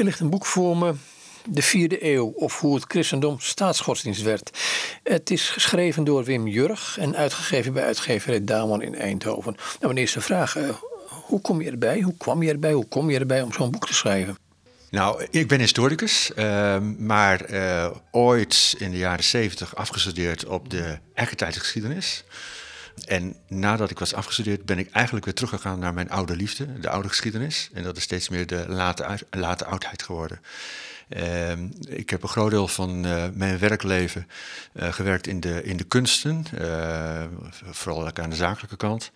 Er ligt een boek voor me, de vierde eeuw, of hoe het christendom staatsgodsdienst werd. Het is geschreven door Wim Jurg en uitgegeven bij uitgeverij Daman in Eindhoven. Nou, mijn eerste vraag, uh, hoe kom je erbij? Hoe kwam je erbij? Hoe kom je erbij om zo'n boek te schrijven? Nou, ik ben historicus, uh, maar uh, ooit in de jaren zeventig afgestudeerd op de eigen tijdsgeschiedenis. En nadat ik was afgestudeerd, ben ik eigenlijk weer teruggegaan naar mijn oude liefde, de oude geschiedenis. En dat is steeds meer de late, late oudheid geworden. Uh, ik heb een groot deel van uh, mijn werkleven uh, gewerkt in de, in de kunsten, uh, vooral aan de zakelijke kant.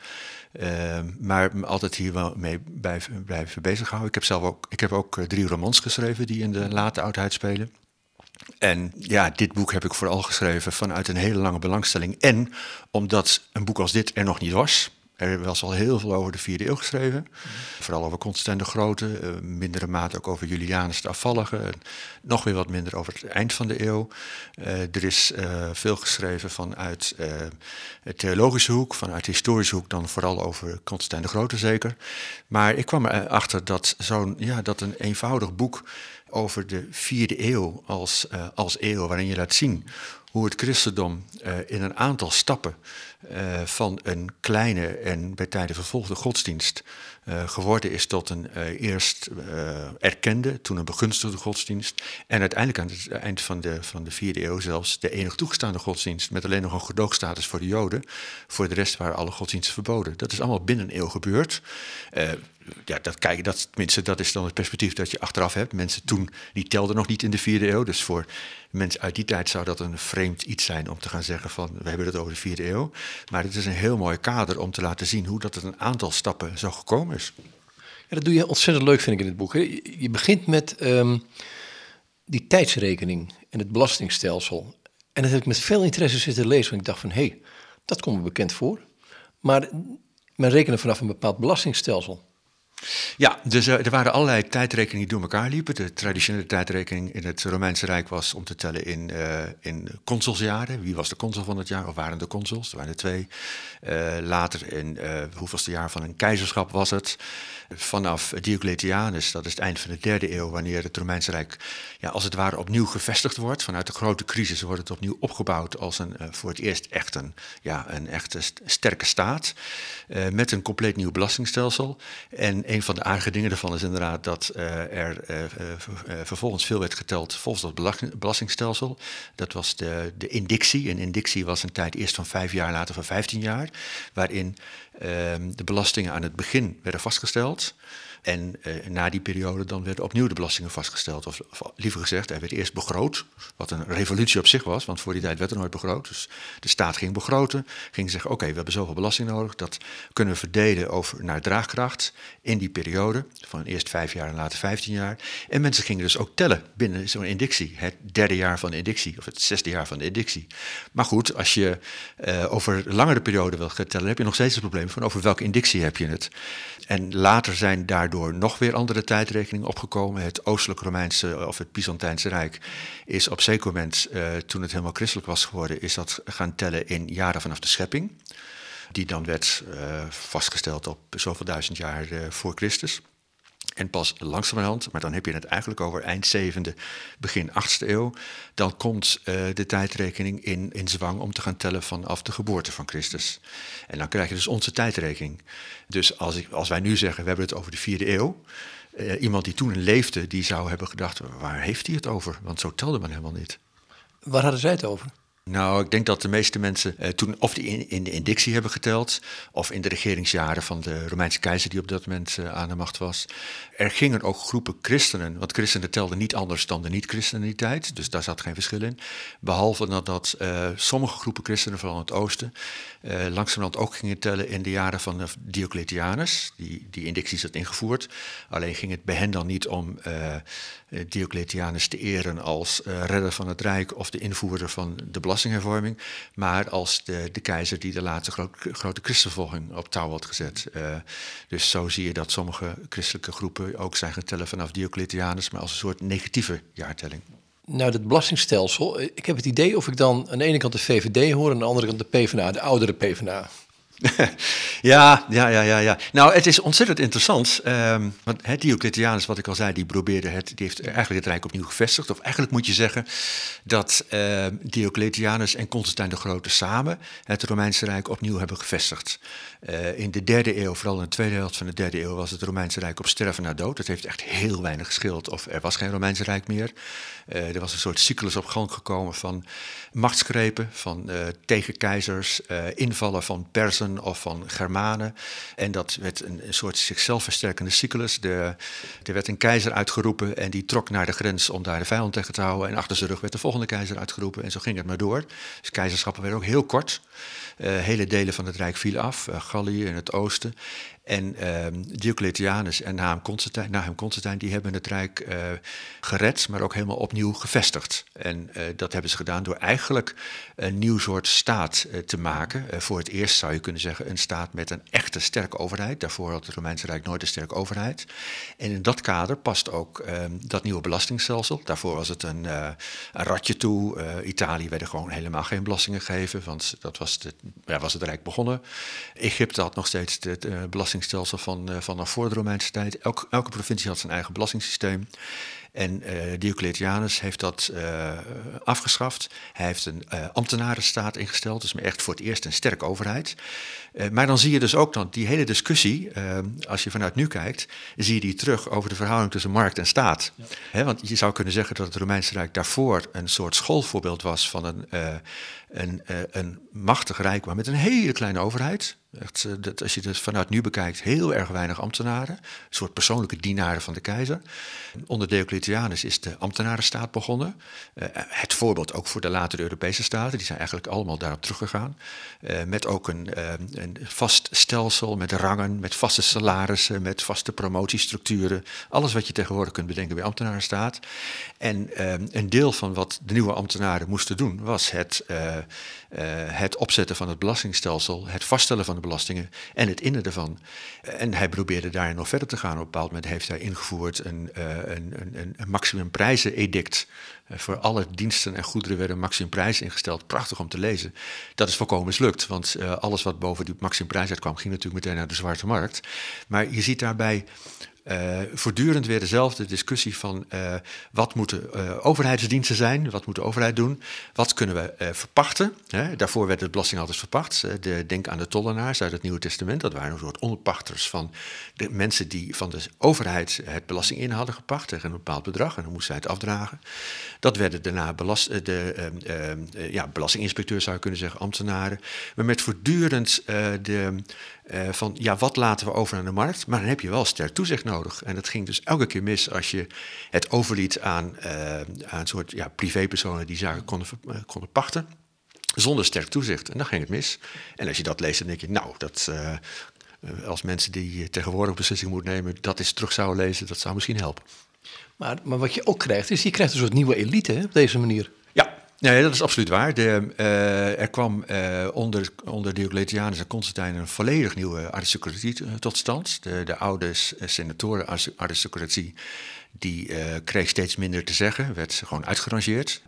Ehm, maar altijd hier wel mee blijven, blijven bezighouden. Ik heb zelf ook, ik heb ook drie romans geschreven die in de late oudheid spelen. En ja, dit boek heb ik vooral geschreven vanuit een hele lange belangstelling. En omdat een boek als dit er nog niet was. Er was al heel veel over de vierde eeuw geschreven. Vooral over Constantijn de Grote, uh, mindere mate ook over Julianus de Afvallige. nog weer wat minder over het eind van de eeuw. Uh, er is uh, veel geschreven vanuit het theologische hoek, vanuit de historische hoek, dan vooral over Constantijn de Grote zeker. Maar ik kwam erachter dat, zo'n, ja, dat een eenvoudig boek over de vierde eeuw als, als eeuw, waarin je laat zien hoe het christendom in een aantal stappen uh, van een kleine en bij tijden vervolgde godsdienst geworden is tot een eerst erkende, toen een begunstigde godsdienst. En uiteindelijk aan het eind van de, van de vierde eeuw zelfs de enige toegestaande godsdienst. Met alleen nog een gedoogstatus voor de Joden. Voor de rest waren alle godsdiensten verboden. Dat is allemaal binnen een eeuw gebeurd ja, dat, kijk, dat, tenminste, dat is dan het perspectief dat je achteraf hebt. Mensen toen, die telden nog niet in de vierde eeuw. Dus voor mensen uit die tijd zou dat een vreemd iets zijn om te gaan zeggen van... we hebben het over de vierde eeuw. Maar het is een heel mooi kader om te laten zien hoe dat het een aantal stappen zo gekomen is. Ja, dat doe je ontzettend leuk, vind ik, in het boek. Hè? Je begint met um, die tijdsrekening en het belastingstelsel. En dat heb ik met veel interesse zitten lezen. Want ik dacht van, hé, hey, dat komt me bekend voor. Maar men rekenen vanaf een bepaald belastingstelsel. Ja, dus uh, er waren allerlei tijdrekeningen die door elkaar liepen. De traditionele tijdrekening in het Romeinse Rijk was om te tellen in, uh, in consulsjaren. Wie was de consul van het jaar? Of waren de consuls? Er waren er twee. Uh, later in hoeveelste jaar van een keizerschap was het? Vanaf Diocletianus, dat is het eind van de derde eeuw, wanneer het Romeinse Rijk ja, als het ware opnieuw gevestigd wordt. Vanuit de grote crisis wordt het opnieuw opgebouwd als een, voor het eerst echt een, ja, een echte sterke staat. met een compleet nieuw belastingstelsel. En een van de aardige dingen ervan is inderdaad dat uh, er vervolgens veel werd geteld volgens dat belastingstelsel. Dat was de, de indictie. Een indictie was een tijd eerst van vijf jaar, later van vijftien jaar, waarin de belastingen aan het begin werden vastgesteld. En uh, na die periode dan werden opnieuw de belastingen vastgesteld. Of, liever gezegd, er werd eerst begroot, wat een revolutie op zich was, want voor die tijd werd er nooit begroot. Dus de staat ging begroten, ging zeggen, oké, we hebben zoveel belasting nodig, dat kunnen we verdelen over, naar draagkracht in die periode, van eerst vijf jaar en later vijftien jaar. En mensen gingen dus ook tellen binnen zo'n indictie, het derde jaar van de indictie, of het zesde jaar van de indictie. Maar goed, als je uh, over langere periode wil gaan tellen, heb je nog steeds het probleem van over welke indictie heb je het. En later zijn daardoor nog weer andere tijdrekeningen opgekomen. Het Oostelijk Romeinse of het Byzantijnse Rijk is op zeker moment, uh, toen het helemaal christelijk was geworden, is dat gaan tellen in jaren vanaf de schepping. Die dan werd uh, vastgesteld op zoveel duizend jaar voor Christus. En pas langzamerhand, maar dan heb je het eigenlijk over eind 7e, begin 8e eeuw, dan komt uh, de tijdrekening in, in zwang om te gaan tellen vanaf de geboorte van Christus. En dan krijg je dus onze tijdrekening. Dus als, ik, als wij nu zeggen, we hebben het over de vierde eeuw, uh, iemand die toen leefde, die zou hebben gedacht, waar heeft hij het over? Want zo telde men helemaal niet. Waar hadden zij het over? Nou, ik denk dat de meeste mensen eh, toen of die in, in, de indictie hebben geteld, of in de regeringsjaren van de Romeinse keizer die op dat moment uh, aan de macht was. Er gingen ook groepen christenen, want christenen telden niet anders dan de niet-christenen die tijd, dus daar zat geen verschil in. Behalve dat, uh, sommige groepen christenen, in het oosten, uh, langzamerhand ook gingen tellen in de jaren van Diocletianus. Die, die indicties had ingevoerd. Alleen ging het bij hen dan niet om Diocletianus te eren als redder van het Rijk of de invoerder van de belastinghervorming, maar als de, de keizer die de laatste grote christenvervolging op touw had gezet. Uh, dus zo zie je dat sommige christelijke groepen ook zijn getellen vanaf Diocletianus, maar als een soort negatieve jaartelling. Nou, dat belastingstelsel, ik heb het idee of ik dan aan de ene kant de VVD hoor en aan de andere kant de PvdA, de oudere PvdA. ja, ja, ja, ja, ja. Nou, het is ontzettend interessant. Um, want Diocletianus, wat ik al zei, die probeerde het, die heeft eigenlijk het Rijk opnieuw gevestigd. Of eigenlijk moet je zeggen dat uh, Diocletianus en Constantijn de Grote samen het Romeinse Rijk opnieuw hebben gevestigd. Uh, in de derde eeuw, vooral in de tweede helft van de derde eeuw, was het Romeinse Rijk op sterven na dood. Het heeft echt heel weinig geschild of er was geen Romeinse Rijk meer. Uh, er was een soort cyclus op gang gekomen van machtsgrepen, van tegenkeizers, invallen van Persen of van Germanen. En dat werd een, soort zichzelf versterkende cyclus. De, er werd een keizer uitgeroepen en die trok naar de grens om daar de vijand tegen te houden. En achter zijn rug werd de volgende keizer uitgeroepen en zo ging het maar door. Dus keizerschappen werden ook heel kort. Uh, hele delen van het Rijk vielen af, uh, Gallië in het oosten. En uh, Diocletianus en na hem, Constantijn, Constantijn, die hebben het Rijk uh, gered, maar ook helemaal opnieuw gevestigd. En uh, dat hebben ze gedaan door eigenlijk een nieuw soort staat uh, te maken. voor het eerst zou je kunnen zeggen een staat met een echte sterke overheid. Daarvoor had het Romeinse Rijk nooit een sterke overheid. En in dat kader past ook ehm, dat nieuwe belastingstelsel. Daarvoor was het een, een ratje toe. Italië werden gewoon helemaal geen belastingen gegeven, want dat was, de, ja, was het Rijk begonnen. Egypte had nog steeds het belasting belastingstelsel van, uh, vanaf voor de Romeinse tijd. Elk, elke provincie had zijn eigen belastingssysteem. En uh, Diocletianus heeft dat uh, afgeschaft. Hij heeft een uh, ambtenarenstaat ingesteld, dus echt voor het eerst een sterke overheid. Maar dan zie je dus ook dan die hele discussie, als je vanuit nu kijkt, zie je die terug over de verhouding tussen markt en staat. Ja. want je zou kunnen zeggen dat het Romeinse Rijk daarvoor een soort schoolvoorbeeld was van een, een, een machtig rijk, maar met een hele kleine overheid. Echt, dat, als je het vanuit nu bekijkt, heel erg weinig ambtenaren. Een soort persoonlijke dienaren van de keizer. Onder Diocletianus is de ambtenarenstaat begonnen. Uh, het voorbeeld ook voor de latere Europese staten. Die zijn eigenlijk allemaal daarop teruggegaan. Uh, met ook een, uh, een, vast stelsel, met rangen, met vaste salarissen, met vaste promotiestructuren. Alles wat je tegenwoordig kunt bedenken bij ambtenarenstaat. En een deel van wat de nieuwe ambtenaren moesten doen, was het, het opzetten van het belastingstelsel, het vaststellen van de belastingen en het innen ervan. En hij probeerde daar nog verder te gaan. Op een bepaald moment heeft hij ingevoerd een, een, een, een maximumprijzen-edict. Voor alle diensten en goederen werden maximumprijs ingesteld. Prachtig om te lezen. Dat is volkomen mislukt, want alles wat boven die maximumprijs uitkwam... ging natuurlijk meteen naar de zwarte markt. Maar je ziet daarbij uh, voortdurend weer dezelfde discussie van uh, wat moeten uh, overheidsdiensten zijn, wat moet de overheid doen, wat kunnen we verpachten. Hè? Daarvoor werd de belasting altijd verpacht. De, denk aan de tollenaars uit het Nieuwe Testament, dat waren een soort onderpachters van de mensen die van de overheid het belasting in hadden gepacht tegen een bepaald bedrag en dan moesten zij het afdragen. Dat werden daarna belast, de ja, belastinginspecteur zou je kunnen zeggen, ambtenaren, maar met voortdurend de uh, van ja, wat laten we over aan de markt? Maar dan heb je wel sterk toezicht nodig. En dat ging dus elke keer mis als je het overliet aan, uh, aan een soort ja, privépersonen die zaken konden, uh, konden pachten. Zonder sterk toezicht. En dan ging het mis. En als je dat leest, dan denk je, nou, dat, als mensen die tegenwoordig beslissingen moeten nemen, dat eens terug zouden lezen, dat zou misschien helpen. Maar, maar wat je ook krijgt, is je krijgt een soort nieuwe elite op deze manier. Nee, dat is absoluut waar. De, uh, er kwam uh, onder, onder Diocletianus en Constantijn een volledig nieuwe aristocratie tot stand. De, de oude senatoren-aristocratie die kreeg steeds minder te zeggen, werd gewoon uitgerangeerd.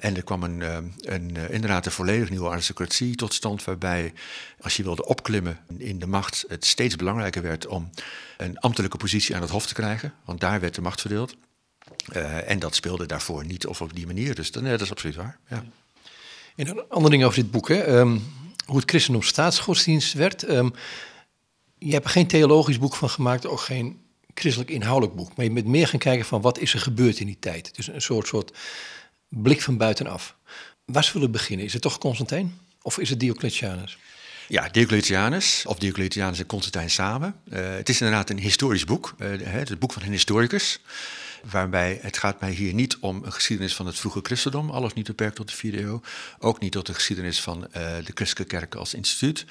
en er kwam een, een, inderdaad een volledig nieuwe aristocratie tot stand, waarbij als je wilde opklimmen in de macht, het steeds belangrijker werd om een ambtelijke positie aan het hof te krijgen, want daar werd de macht verdeeld. Uh, en dat speelde daarvoor niet of op die manier. Dus nee, dat is absoluut waar. Ja. En een ander ding over dit boek, hè? Um, hoe het christendom staatsgodsdienst werd. Um, je hebt er geen theologisch boek van gemaakt, ook geen christelijk inhoudelijk boek. Maar je bent meer gaan kijken van wat is er gebeurd in die tijd. Dus een soort, soort blik van buitenaf. Waar zullen we beginnen? Is het toch Constantijn of is het Diocletianus? Ja, Diocletianus, of Diocletianus en Constantijn samen. Uh, het is inderdaad een historisch boek, uh, het boek van een historicus. Waarbij het gaat mij hier niet om een geschiedenis van het vroege christendom, alles niet beperkt tot de vierde eeuw. Ook niet tot de geschiedenis van uh, de christelijke kerk als instituut.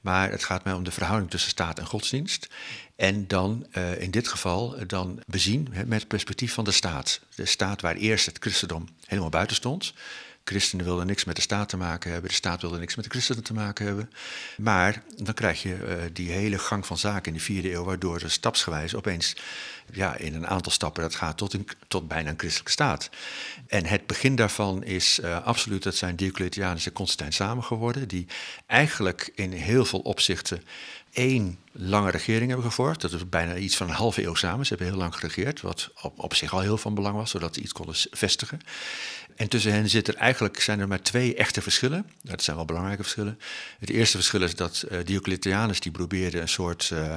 Maar het gaat mij om de verhouding tussen staat en godsdienst. En dan uh, in dit geval uh, dan bezien met het perspectief van de staat. De staat waar eerst het christendom helemaal buiten stond. Christenen wilden niks met de staat te maken hebben, de staat wilde niks met de christenen te maken hebben. Maar dan krijg je die hele gang van zaken in de vierde eeuw, waardoor er stapsgewijs opeens ja, in een aantal stappen dat gaat tot, een, tot bijna een christelijke staat. En het begin daarvan is uh, absoluut, dat zijn Diocletianus en Constantijn samen geworden, die eigenlijk in heel veel opzichten één lange regering hebben gevormd. Dat is bijna iets van een halve eeuw samen. Ze hebben heel lang geregeerd, wat op, op zich al heel van belang was, zodat ze iets konden vestigen. En tussen hen zit er eigenlijk, zijn er maar twee echte verschillen. Dat zijn wel belangrijke verschillen. Het eerste verschil is dat uh, Diocletianus die probeerde een soort uh,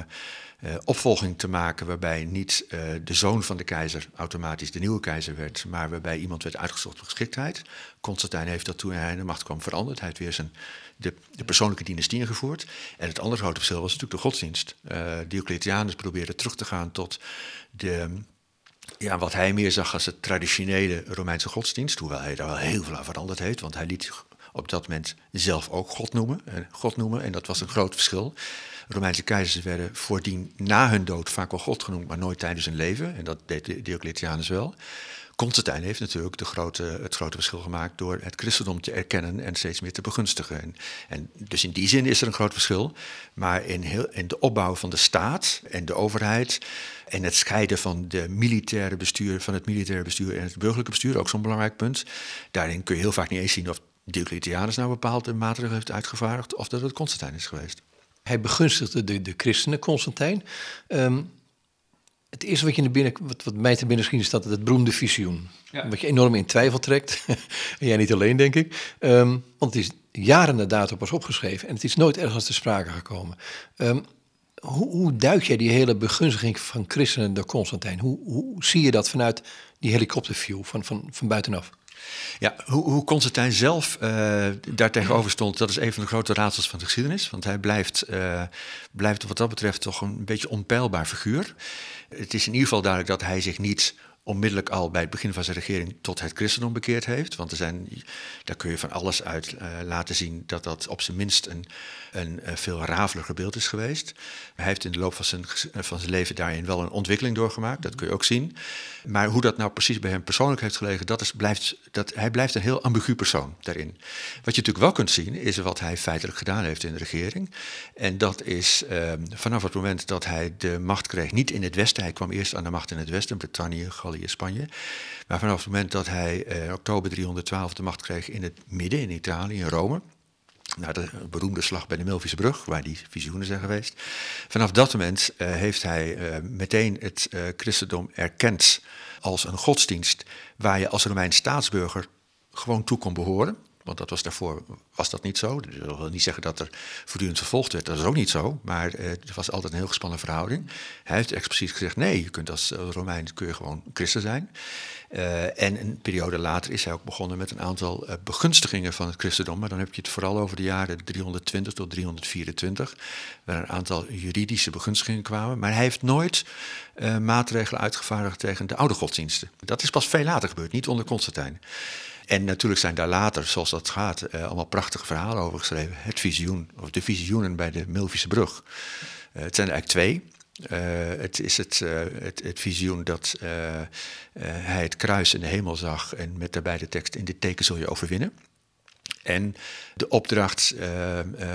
uh, opvolging te maken waarbij niet de zoon van de keizer automatisch de nieuwe keizer werd, maar waarbij iemand werd uitgezocht voor geschiktheid. Constantijn heeft dat toen hij in de macht kwam veranderd. Hij heeft weer zijn de, de, persoonlijke dynastie ingevoerd. En het andere grote verschil was natuurlijk de godsdienst. Uh, Diocletianus probeerde terug te gaan tot de, ja, wat hij meer zag als het traditionele Romeinse godsdienst, hoewel hij daar wel heel veel aan veranderd heeft, want hij liet op dat moment zelf ook God noemen, eh, God noemen en dat was een groot verschil. Romeinse keizers werden voordien na hun dood vaak wel God genoemd, maar nooit tijdens hun leven. En dat deed Diocletianus wel. Constantijn heeft natuurlijk de grote, het grote verschil gemaakt door het christendom te erkennen en steeds meer te begunstigen. En, dus in die zin is er een groot verschil. Maar in, heel, in de opbouw van de staat en de overheid en het scheiden van, de militaire bestuur, van het militaire bestuur en het burgerlijke bestuur, ook zo'n belangrijk punt. Daarin kun je heel vaak niet eens zien of Diocletianus nou bepaalde maatregelen heeft uitgevaardigd of dat het Constantijn is geweest. Hij begunstigde de, de christenen, Constantijn. Um, het eerste wat, je binnen, wat, wat mij te binnen schiet is dat het beroemde visioen. Wat je enorm in twijfel trekt. en jij niet alleen, denk ik. Um, want het is jaren na dato pas opgeschreven en het is nooit ergens te sprake gekomen. Um, hoe, hoe duik jij die hele begunstiging van christenen door Constantijn? Hoe, hoe zie je dat vanuit die helikopterview van, van, van buitenaf? Ja, hoe, hoe Constantijn zelf uh, daar tegenover stond, dat is een van de grote raadsels van de geschiedenis. Want hij blijft, uh, blijft wat dat betreft toch een beetje onpeilbaar figuur. Het is in ieder geval duidelijk dat hij zich niet onmiddellijk al bij het begin van zijn regering tot het christendom bekeerd heeft. Want er zijn, daar kun je van alles uit uh, laten zien dat dat op zijn minst een, een, een, veel raveliger beeld is geweest. Hij heeft in de loop van zijn, van zijn leven daarin wel een ontwikkeling doorgemaakt, dat kun je ook zien. Maar hoe dat nou precies bij hem persoonlijk heeft gelegen, dat is, blijft, dat, hij blijft een heel ambigu persoon daarin. Wat je natuurlijk wel kunt zien, is wat hij feitelijk gedaan heeft in de regering. En dat is uh, vanaf het moment dat hij de macht kreeg, niet in het westen, hij kwam eerst aan de macht in het westen, Brittannië, Gallië, Spanje. Maar vanaf het moment dat hij uh, oktober 312 de macht kreeg in het midden, in Italië, in Rome, naar de beroemde slag bij de Milvische Brug, waar die visioenen zijn geweest. Vanaf dat moment uh, heeft hij uh, meteen het uh, christendom erkend als een godsdienst waar je als Romeins staatsburger gewoon toe kon behoren. Want dat was daarvoor was dat niet zo. Dat wil niet zeggen dat er voortdurend vervolgd werd. Dat is ook niet zo. Maar het was altijd een heel gespannen verhouding. Hij heeft expliciet gezegd: nee, je kunt als Romein kun je gewoon christen zijn. Uh, en een periode later is hij ook begonnen met een aantal uh, begunstigingen van het christendom. Maar dan heb je het vooral over de jaren 320 tot 324, waar een aantal juridische begunstigingen kwamen. Maar hij heeft nooit uh, maatregelen uitgevaardigd tegen de oude godsdiensten. Dat is pas veel later gebeurd, niet onder Constantijn. En natuurlijk zijn daar later, zoals dat gaat, allemaal prachtige verhalen over geschreven. Het visioen, of de visioenen bij de Milvische brug. het zijn er eigenlijk twee. Uh, het is het, uh, het, het, visioen dat uh, hij het kruis in de hemel zag en met daarbij de tekst in dit teken zul je overwinnen. En de opdracht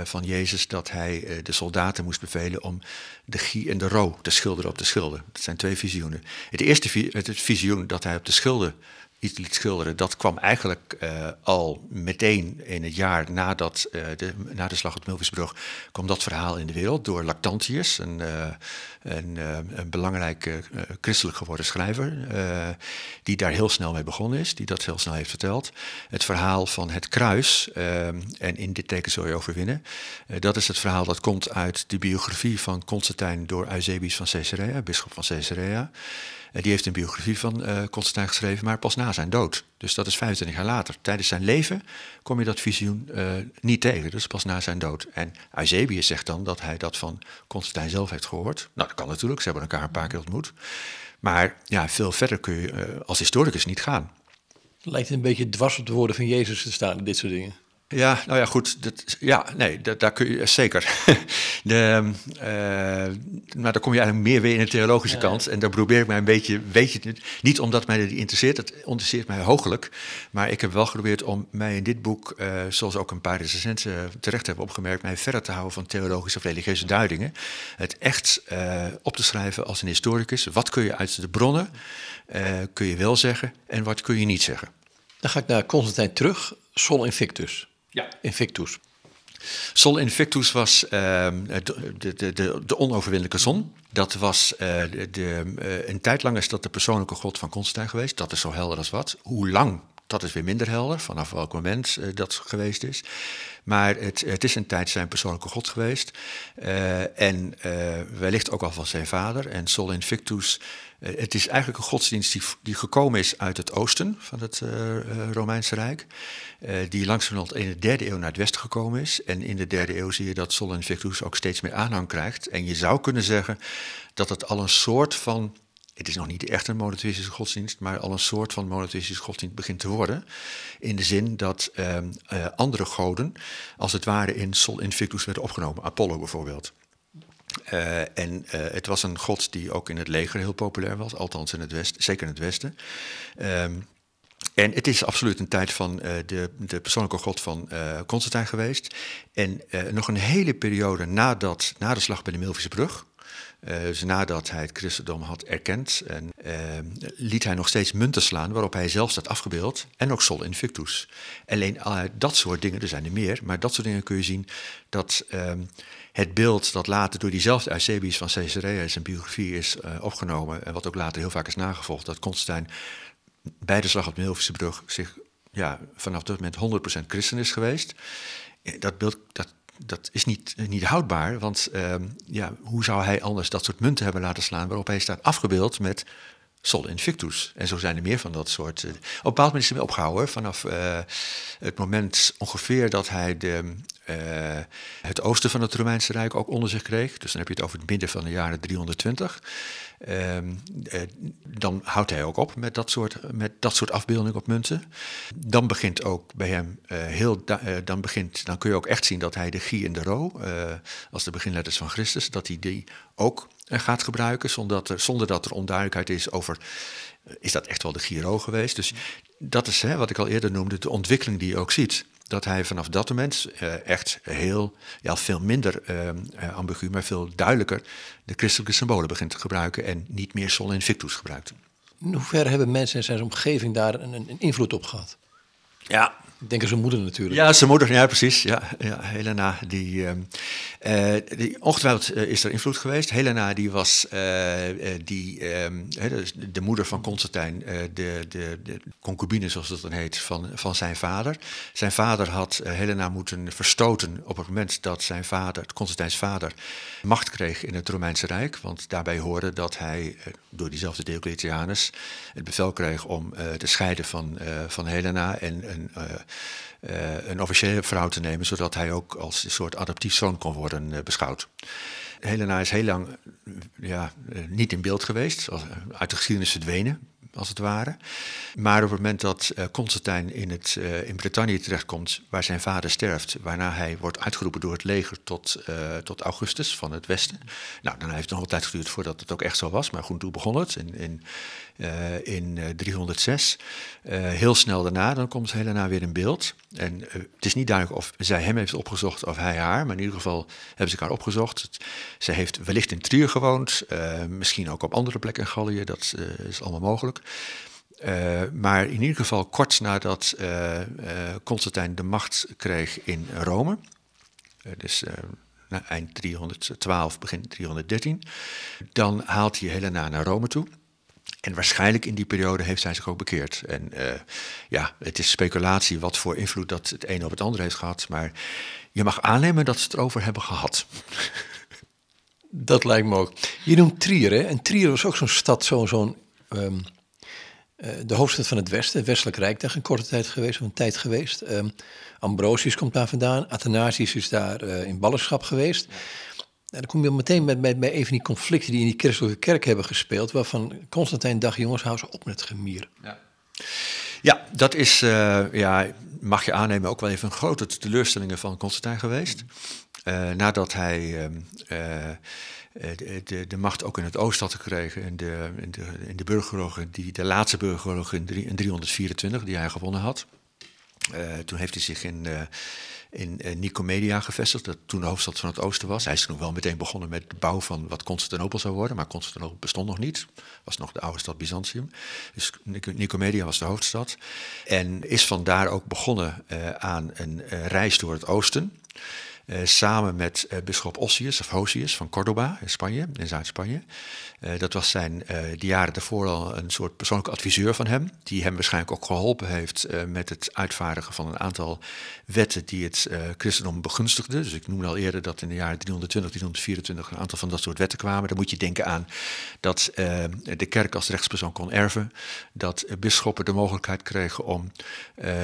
van Jezus dat hij de soldaten moest bevelen om de gie en de ro te schilderen op de schilden. Dat zijn twee visioenen. Het eerste het visioen dat hij op de schilden iets liet schilderen, dat kwam eigenlijk uh, al meteen in het jaar nadat, uh, de, na de slag op Milvisbrug, kwam dat verhaal in de wereld door Lactantius, een, uh, een, een christelijk geworden schrijver, die daar heel snel mee begonnen is, die dat heel snel heeft verteld. Het verhaal van het kruis, en in dit teken zul je overwinnen, dat is het verhaal dat komt uit de biografie van Constantijn door Eusebius van Caesarea, bisschop van Caesarea. Uh, die heeft een biografie van uh, Constantijn geschreven, maar pas na zijn dood. Dus dat is 25 jaar later. Tijdens zijn leven kom je dat visioen uh, niet tegen, dus pas na zijn dood. En Eusebius zegt dan dat hij dat van Constantijn zelf heeft gehoord. Nou, dat kan natuurlijk, ze hebben elkaar een paar keer ontmoet. Maar ja, veel verder kun je als historicus niet gaan. Het lijkt een beetje dwars op de woorden van Jezus te staan, dit soort dingen. Ja, nou ja, goed. Dat, ja, nee, dat, daar kun je zeker. de, uh, maar dan kom je eigenlijk meer weer in de theologische kant. En daar probeer ik mij een beetje, weet je het, niet omdat mij dat interesseert, het interesseert mij hoogelijk. Maar ik heb wel geprobeerd om mij in dit boek, uh, zoals ook een paar recensenten terecht hebben opgemerkt, mij verder te houden van theologische of religieuze duidingen. Het echt uh, op te schrijven als een historicus. Wat kun je uit de bronnen, kun je wel zeggen en wat kun je niet zeggen. Dan ga ik naar Constantijn terug, Sol Invictus. Ja. Invictus. Sol Invictus was uh, de, de, de, de, onoverwinnelijke zon. Dat was uh, de, uh, een tijd lang is dat de persoonlijke god van Constantijn geweest. Dat is zo helder als wat. Hoe lang, dat is weer minder helder, vanaf welk moment uh, dat geweest is. Maar het, het, is een tijd zijn persoonlijke god geweest. en wellicht ook al van zijn vader. En Sol Invictus het is eigenlijk een godsdienst die, die, gekomen is uit het oosten van het Romeinse Rijk. Die langzamerhand in de derde eeuw naar het westen gekomen is. En in de derde eeuw zie je dat Sol Invictus ook steeds meer aanhang krijgt. En je zou kunnen zeggen dat het al een soort van. Het is nog niet echt een monotheïstische godsdienst, maar al een soort van monotheïstische godsdienst begint te worden. In de zin dat ehm, andere goden, als het ware, in Sol Invictus werden opgenomen. Apollo bijvoorbeeld. Uh, en uh, het was een god die ook in het leger heel populair was, althans in het westen, zeker in het westen. Um, en het is absoluut een tijd van de, de, persoonlijke god van Constantijn geweest. En nog een hele periode nadat, na de slag bij de Milvische brug, dus nadat hij het christendom had erkend, en, ehm, liet hij nog steeds munten slaan waarop hij zelf staat afgebeeld en ook Sol Invictus. Alleen dat soort dingen, er zijn er meer, maar dat soort dingen kun je zien dat ehm, het beeld dat later door diezelfde Eusebius van Caesarea zijn biografie is uh, opgenomen, en wat ook later heel vaak is nagevolgd, dat Constantijn bij de slag op de Milvische brug zich ja, vanaf dat moment 100% christen is geweest. Dat beeld dat, dat is niet, niet houdbaar, want uh, ja, hoe zou hij anders dat soort munten hebben laten slaan waarop hij staat afgebeeld met Sol Invictus. En zo zijn er meer van dat soort. Uh, op een bepaald moment is hij opgehouden vanaf uh, het moment ongeveer dat hij de, het oosten van het Romeinse Rijk ook onder zich kreeg. Dus dan heb je het over het midden van de jaren 320. Ehm, dan houdt hij ook op met dat, soort, met dat soort afbeeldingen op munten. Dan begint ook bij hem heel. dan, begint, dan kun je ook echt zien dat hij de Gie en de Ro, als de beginletters van Christus, dat hij die ook gaat gebruiken, zonder dat, er, zonder dat er onduidelijkheid is over, eh, is dat echt wel de Giro geweest? Dus dat is hè, wat ik al eerder noemde, de ontwikkeling die je ook ziet. Dat hij vanaf dat moment uh, echt heel, ja, veel minder uh, ambigu, maar veel duidelijker de christelijke symbolen begint te gebruiken en niet meer Sol Invictus gebruikt. In hoeverre hebben mensen in zijn omgeving daar een, een invloed op gehad? Ja, ik denk aan zijn moeder natuurlijk. Ja, zijn moeder, ja precies. Ja, ja Helena, die, uh, die ongetwijfeld uh, is er invloed geweest. Helena, die was uh, die, ehm, de moeder van Constantijn, de, de, de, concubine, zoals dat dan heet, van, van zijn vader. Zijn vader had Helena moeten verstoten op het moment dat zijn vader, Constantijns vader, macht kreeg in het Romeinse Rijk. Want daarbij hoorde dat hij door diezelfde Diocletianus het bevel kreeg om te scheiden van, van Helena en een een officiële vrouw te nemen, zodat hij ook als een soort adoptief zoon kon worden uh, beschouwd. Helena is heel lang ja, uh, niet in beeld geweest, uit de geschiedenis verdwenen als het ware. Maar op het moment dat Constantijn in, het, in Brittannië terechtkomt, waar zijn vader sterft, waarna hij wordt uitgeroepen door het leger tot, tot Augustus van het Westen. Nou, dan heeft het nog tijd geduurd voordat het ook echt zo was, maar goed, toen begon het in, in, in 306. heel snel daarna, dan komt Helena weer in beeld. En het is niet duidelijk of zij hem heeft opgezocht of hij haar, maar in ieder geval hebben ze elkaar opgezocht. Ze heeft wellicht in Trier gewoond, misschien ook op andere plekken in Gallië, dat is allemaal mogelijk. Maar in ieder geval kort nadat Constantijn de macht kreeg in Rome, dus nou, eind 312, begin 313, dan haalt hij Helena naar Rome toe. En waarschijnlijk in die periode heeft zij zich ook bekeerd. En ja, het is speculatie wat voor invloed dat het een op het andere heeft gehad. Maar je mag aannemen dat ze het erover hebben gehad. Dat lijkt me ook. Je noemt Trier, hè? En Trier was ook zo'n stad, zo'n um, uh, de hoofdstad van het Westen, het Westelijk Rijk, daar een korte tijd geweest, of een tijd geweest. Um, Ambrosius komt daar vandaan, Athanasius is daar uh, in ballingschap geweest. Dan kom je meteen met, even die conflicten die in die christelijke kerk hebben gespeeld, waarvan Constantijn dacht, jongens, hou ze op met gemier. Ja. Ja, dat is, ja, mag je aannemen, ook wel even een grote teleurstelling van Constantijn geweest. nadat hij ehm, de, de, de, macht ook in het oosten had gekregen, in de, in de, in de die, de laatste burgeroorlog in, in 324, die hij gewonnen had. toen heeft hij zich in in uh, Nicomedia gevestigd, dat toen de hoofdstad van het oosten was. Hij is toen wel meteen begonnen met de bouw van wat Constantinopel zou worden, maar Constantinopel bestond nog niet. was nog de oude stad Byzantium. Dus Nicomedia was de hoofdstad. En is vandaar ook begonnen uh, aan een uh, reis door het oosten. Uh, samen met uh, bisschop Ossius of Hosius van Cordoba in Spanje, in Zuid-Spanje. Uh, dat was zijn de jaren daarvoor al een soort persoonlijke adviseur van hem, die hem waarschijnlijk ook geholpen heeft met het uitvaardigen van een aantal wetten die het christendom begunstigden. Dus ik noemde al eerder dat in de jaren 320, 324 een aantal van dat soort wetten kwamen. Dan moet je denken aan dat de kerk als rechtspersoon kon erven, dat bisschoppen de mogelijkheid kregen om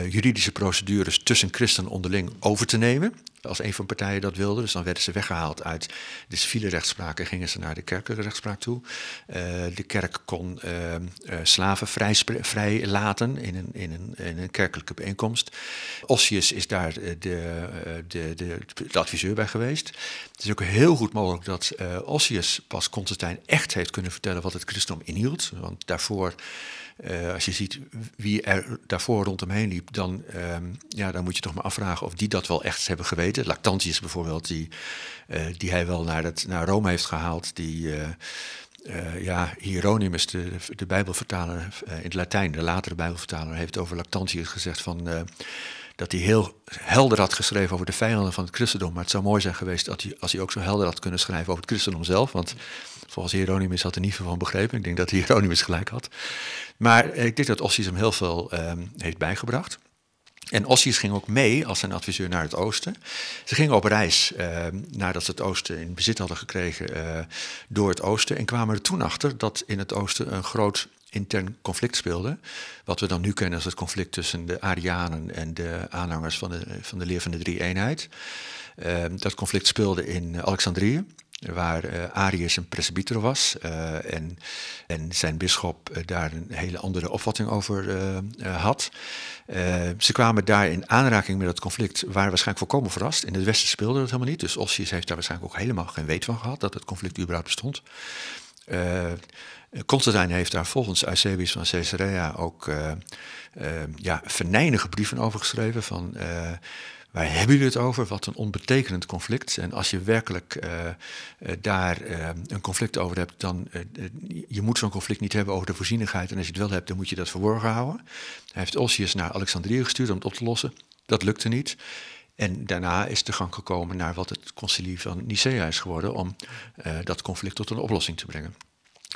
juridische procedures tussen christenen onderling over te nemen als een van de partijen dat wilde. Dus dan werden ze weggehaald uit de civiele rechtspraak en gingen ze naar de kerkelijke rechtspraak toe. Uh, de kerk kon uh, uh, slaven vrij, vrij, laten in een, in, een, in een kerkelijke bijeenkomst. Ossius is daar de, de, de, adviseur bij geweest. Het is ook heel goed mogelijk dat Ossius pas Constantijn echt heeft kunnen vertellen wat het christendom inhield. Want daarvoor als je ziet wie er daarvoor rondom liep, dan, uh, ja, dan moet je toch maar afvragen of die dat wel echt hebben geweten. Lactantius bijvoorbeeld, die, uh, die hij wel naar, naar Rome heeft gehaald, die... Uh, ja, Hieronymus, de, de Bijbelvertaler in het Latijn, de latere Bijbelvertaler, heeft over Lactantius gezegd van, dat hij heel helder had geschreven over de vijanden van het christendom. Maar het zou mooi zijn geweest dat hij, als hij ook zo helder had kunnen schrijven over het christendom zelf. Want volgens Hieronymus had er niet veel van begrepen. Ik denk dat Hieronymus gelijk had. Maar ik denk dat Ossius hem heel veel um, heeft bijgebracht. En Ossius ging ook mee als zijn adviseur naar het oosten. Ze gingen op reis uh, nadat ze het oosten in bezit hadden gekregen uh, door het oosten. En kwamen er toen achter dat in het oosten een groot intern conflict speelde. Wat we dan nu kennen als het conflict tussen de Arianen en de aanhangers van de, van de leer van de drie-eenheid. Uh, dat conflict speelde in Alexandrië waar uh, Arius een presbyter was uh, en, en zijn bisschop uh, daar een hele andere opvatting over had. ze kwamen daar in aanraking met het conflict, waren waarschijnlijk volkomen verrast. In het Westen speelde dat helemaal niet, dus Ossius heeft daar waarschijnlijk ook helemaal geen weet van gehad dat het conflict überhaupt bestond. Constantijn heeft daar volgens Eusebius van Caesarea ook ja, venijnige brieven over geschreven van Waar hebben jullie het over? Wat een onbetekenend conflict. En als je werkelijk uh, uh, daar uh, een conflict over hebt, dan je moet zo'n conflict niet hebben over de voorzienigheid. En als je het wel hebt, dan moet je dat verborgen houden. Hij heeft Ossius naar Alexandrië gestuurd om het op te lossen. Dat lukte niet. En daarna is de gang gekomen naar wat het concilie van Nicea is geworden om dat conflict tot een oplossing te brengen.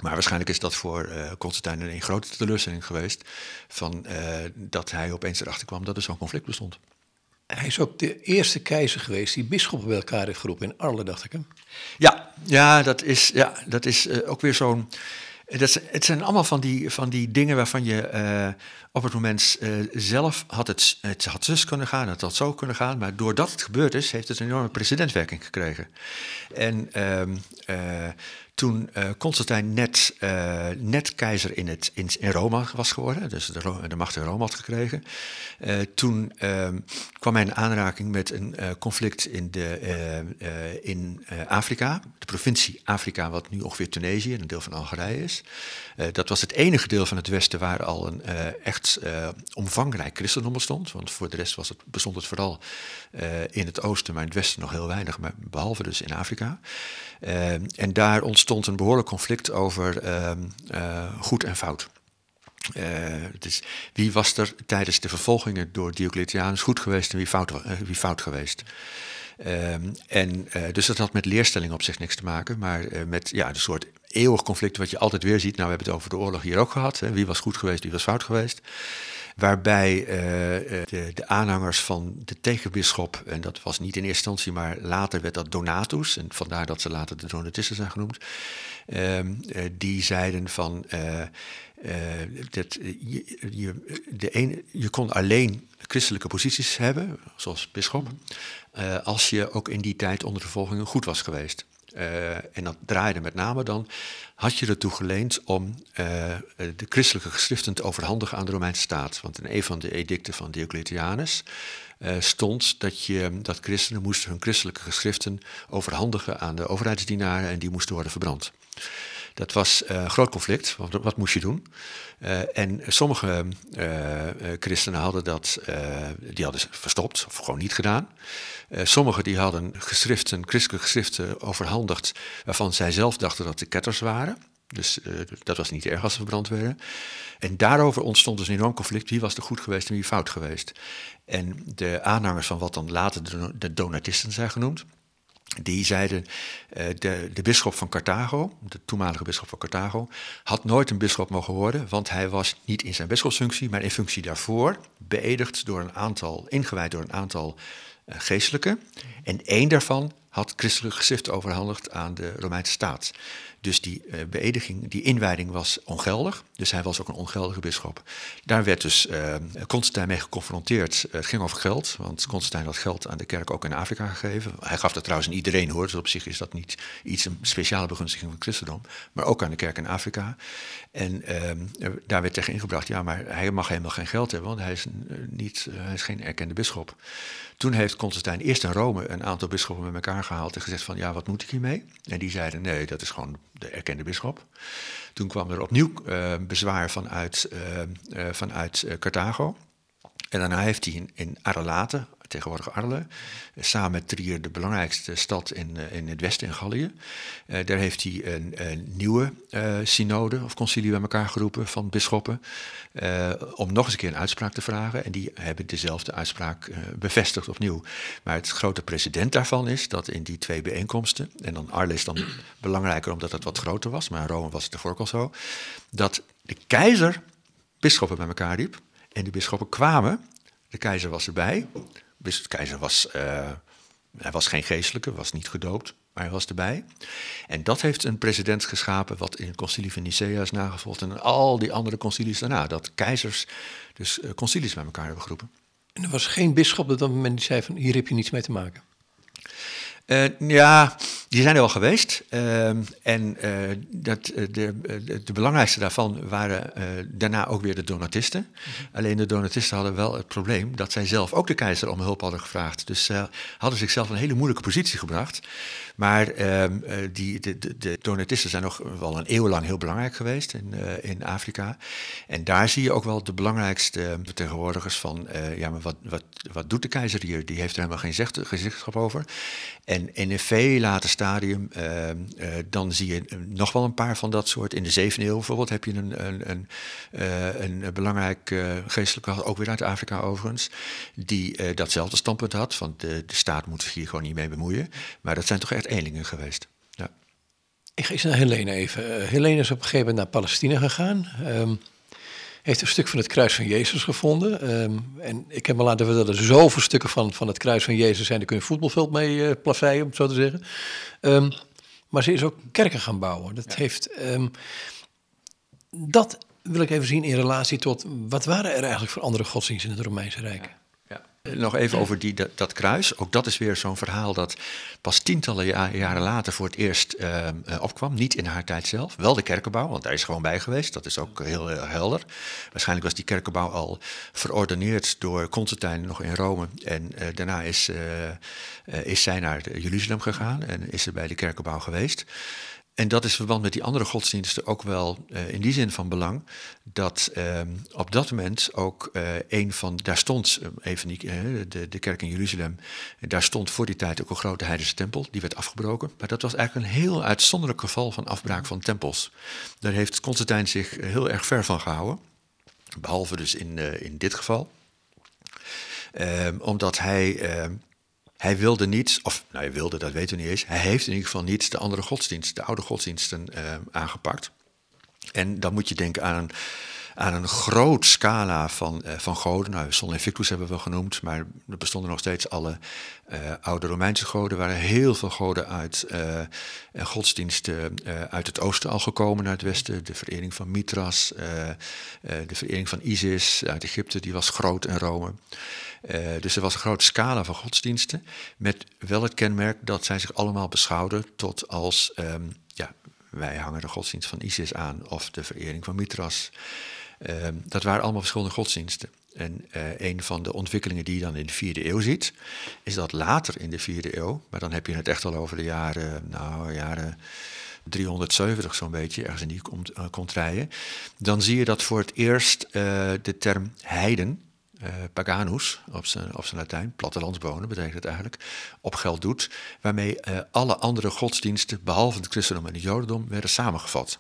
Maar waarschijnlijk is dat voor uh, Constantijn een grote teleurstelling geweest. Van, dat hij opeens erachter kwam dat er zo'n conflict bestond. Hij is ook de eerste keizer geweest die bisschoppen bij elkaar heeft geroepen in Arles, dacht ik. Hè? Ja, ja, dat is, ja, dat is uh, ook weer zo'n. Dat, het zijn allemaal van die, van die dingen waarvan je uh, op het moment zelf had het, het had zus kunnen gaan, het had zo kunnen gaan, maar doordat het gebeurd is, heeft het een enorme precedentwerking gekregen. En uh, toen uh, Constantijn net, uh, net keizer in, het, in, Rome was geworden, dus de, de macht in Rome had gekregen, uh, toen ehm, kwam hij in aanraking met een conflict in, de, in Afrika, de provincie Afrika, wat nu ongeveer Tunesië en een deel van Algerije is. dat was het enige deel van het Westen waar al een echt omvangrijk christendom bestond, want voor de rest was het, bestond het vooral in het oosten, maar in het westen nog heel weinig, maar behalve dus in Afrika. en daar ontstond ontstond een behoorlijk conflict over ehm, eh, goed en fout. dus wie was er tijdens de vervolgingen door Diocletianus goed geweest en wie fout, uh, wie fout geweest? Ehm, en dus dat had met leerstelling op zich niks te maken, maar met ja, een soort eeuwig conflict wat je altijd weer ziet. Nou, we hebben het over de oorlog hier ook gehad. Hè? Wie was goed geweest, wie was fout geweest waarbij uh, de, de, aanhangers van de tegenbisschop, en dat was niet in eerste instantie, maar later werd dat Donatus, en vandaar dat ze later de Donatisten zijn genoemd, uh, die zeiden van dat je, de ene, je kon alleen christelijke posities hebben, zoals bisschop, als je ook in die tijd onder de vervolging goed was geweest. En dat draaide met name dan, had je ertoe geleend om de christelijke geschriften te overhandigen aan de Romeinse staat. Want in een van de edicten van Diocletianus stond dat, je, dat christenen moesten hun christelijke geschriften overhandigen aan de overheidsdienaren en die moesten worden verbrand. Dat was een groot conflict, wat moest je doen? Uh, en sommige uh, christenen hadden dat, die hadden verstopt of gewoon niet gedaan. sommigen die hadden geschriften, christelijke geschriften overhandigd waarvan zij zelf dachten dat de ketters waren. Dus dat was niet erg als ze verbrand werden. En daarover ontstond dus een enorm conflict. Wie was er goed geweest en wie fout geweest? En de aanhangers van wat dan later de Donatisten zijn genoemd, die zeiden, uh, de, de bisschop van Carthago, de toenmalige bisschop van Carthago, had nooit een bisschop mogen worden, want hij was niet in zijn bisschopsfunctie, maar in functie daarvoor beëdigd door een aantal, ingewijd door een aantal uh, geestelijken. En één daarvan had christelijke geschriften overhandigd aan de Romeinse staat. Dus die uh, beëdiging, die inwijding was ongeldig. Dus hij was ook een ongeldige bisschop. Daar werd dus uh, Constantijn mee geconfronteerd. het ging over geld, want Constantijn had geld aan de kerk ook in Afrika gegeven. Hij gaf dat trouwens aan iedereen hoor, dus op zich is dat niet iets, een speciale begunstiging van christendom. Maar ook aan de kerk in Afrika. En daar werd tegen ingebracht, ja, maar hij mag helemaal geen geld hebben, want hij is, niet, hij is geen erkende bisschop. Toen heeft Constantijn eerst in Rome een aantal bisschoppen met elkaar gehaald en gezegd van ja, wat moet ik hiermee? En die zeiden nee, dat is gewoon de erkende bisschop. Toen kwam er opnieuw uh, bezwaar vanuit, uh, vanuit Carthago. En daarna heeft hij in, in tegenwoordig Arles, samen met Trier de belangrijkste stad in, in het westen in Gallië. Uh, daar heeft hij een, nieuwe uh, synode of concilie bij elkaar geroepen van bisschoppen. Om nog eens een keer een uitspraak te vragen. En die hebben dezelfde uitspraak bevestigd opnieuw. Maar het grote precedent daarvan is dat in die twee bijeenkomsten, en dan Arles is dan belangrijker omdat het wat groter was, maar in Rome was het ervoor ook al zo, dat de keizer bisschoppen bij elkaar riep. En die bisschoppen kwamen, de keizer was erbij. De keizer was, uh, hij was geen geestelijke, was niet gedoopt, maar hij was erbij. En dat heeft een president geschapen wat in het concilie van Nicea is nagevolgd en al die andere concilies daarna. Dat keizers dus uh, concilies bij elkaar hebben geroepen. En er was geen bisschop op dat moment die zei van hier heb je niets mee te maken? Uh, ja, die zijn er al geweest. Uh, en uh, dat, de, de, de, belangrijkste daarvan waren daarna ook weer de donatisten. -hmm. Alleen de donatisten hadden wel het probleem dat zij zelf ook de keizer om hulp hadden gevraagd. Dus ze hadden zichzelf in een hele moeilijke positie gebracht. Maar ehm, die, de, de, donatisten zijn nog wel een eeuw lang heel belangrijk geweest in, in Afrika. En daar zie je ook wel de belangrijkste vertegenwoordigers van... ja, maar wat, wat, wat doet de keizer hier? Die heeft er helemaal geen gezichtschap over. En in een veel later stadium, uh, dan zie je nog wel een paar van dat soort. In de zevende eeuw bijvoorbeeld heb je een, een, een, een belangrijk geestelijke, ook weer uit Afrika overigens, die datzelfde standpunt had. Van de, de staat moet zich hier gewoon niet mee bemoeien. Maar dat zijn toch echt eenlingen geweest. Ja. Ik ga eens naar Helene even. Helene is op een gegeven moment naar Palestina gegaan. Um, heeft een stuk van het kruis van Jezus gevonden. Um, en ik heb me laten vertellen, er zoveel stukken van, van het kruis van Jezus zijn, daar kun je voetbalveld mee uh, plaveien, om het zo te zeggen. Um, maar ze is ook kerken gaan bouwen. Dat ja. heeft. Dat wil ik even zien in relatie tot wat waren er eigenlijk voor andere godsdiensten in het Romeinse Rijk? Ja. Nog even over die, dat, kruis. Ook dat is weer zo'n verhaal dat pas tientallen ja, jaren later voor het eerst uh, opkwam. Niet in haar tijd zelf. Wel de kerkenbouw, want daar is gewoon bij geweest. Dat is ook heel, helder. Waarschijnlijk was die kerkenbouw al verordeneerd door Constantijn nog in Rome. En uh, daarna is, uh, is zij naar Jeruzalem gegaan en is ze bij de kerkenbouw geweest. En dat is verband met die andere godsdiensten ook wel uh, in die zin van belang. Dat uh, op dat moment ook uh, een van, daar stond, even niet, de, de kerk in Jeruzalem, daar stond voor die tijd ook een grote heidense tempel, die werd afgebroken. Maar dat was eigenlijk een heel uitzonderlijk geval van afbraak van tempels. Daar heeft Constantijn zich heel erg ver van gehouden, behalve dus in, in dit geval. Ehm, omdat hij ehm, hij wilde niet, of nou, hij wilde, dat weten we niet eens. Hij heeft in ieder geval niet de andere godsdienst, de oude godsdiensten uh, aangepakt. En dan moet je denken aan aan een groot scala van, uh, van goden. Nou, Sol Invictus hebben we genoemd, maar er bestonden nog steeds alle uh, oude Romeinse goden. Er waren heel veel goden uit uh, godsdiensten uit het oosten al gekomen naar het westen. De verering van Mithras, de verering van Isis uit Egypte, die was groot in Rome. dus er was een grote scala van godsdiensten, met wel het kenmerk dat zij zich allemaal beschouwden tot als um, ja, wij hangen de godsdienst van Isis aan of de verering van Mithras. Ehm, dat waren allemaal verschillende godsdiensten. En uh, een van de ontwikkelingen die je dan in de vierde eeuw ziet, is dat later in de vierde eeuw, maar dan heb je het echt al over de jaren, nou, jaren 370 zo'n beetje, ergens in die komt, uh, komt rijden, dan zie je dat voor het eerst uh, de term heiden, uh, paganus, op zijn, op zijn Latijn, plattelandsbonen betekent het eigenlijk, op geld doet, waarmee uh, alle andere godsdiensten, behalve het christendom en het jodendom, werden samengevat.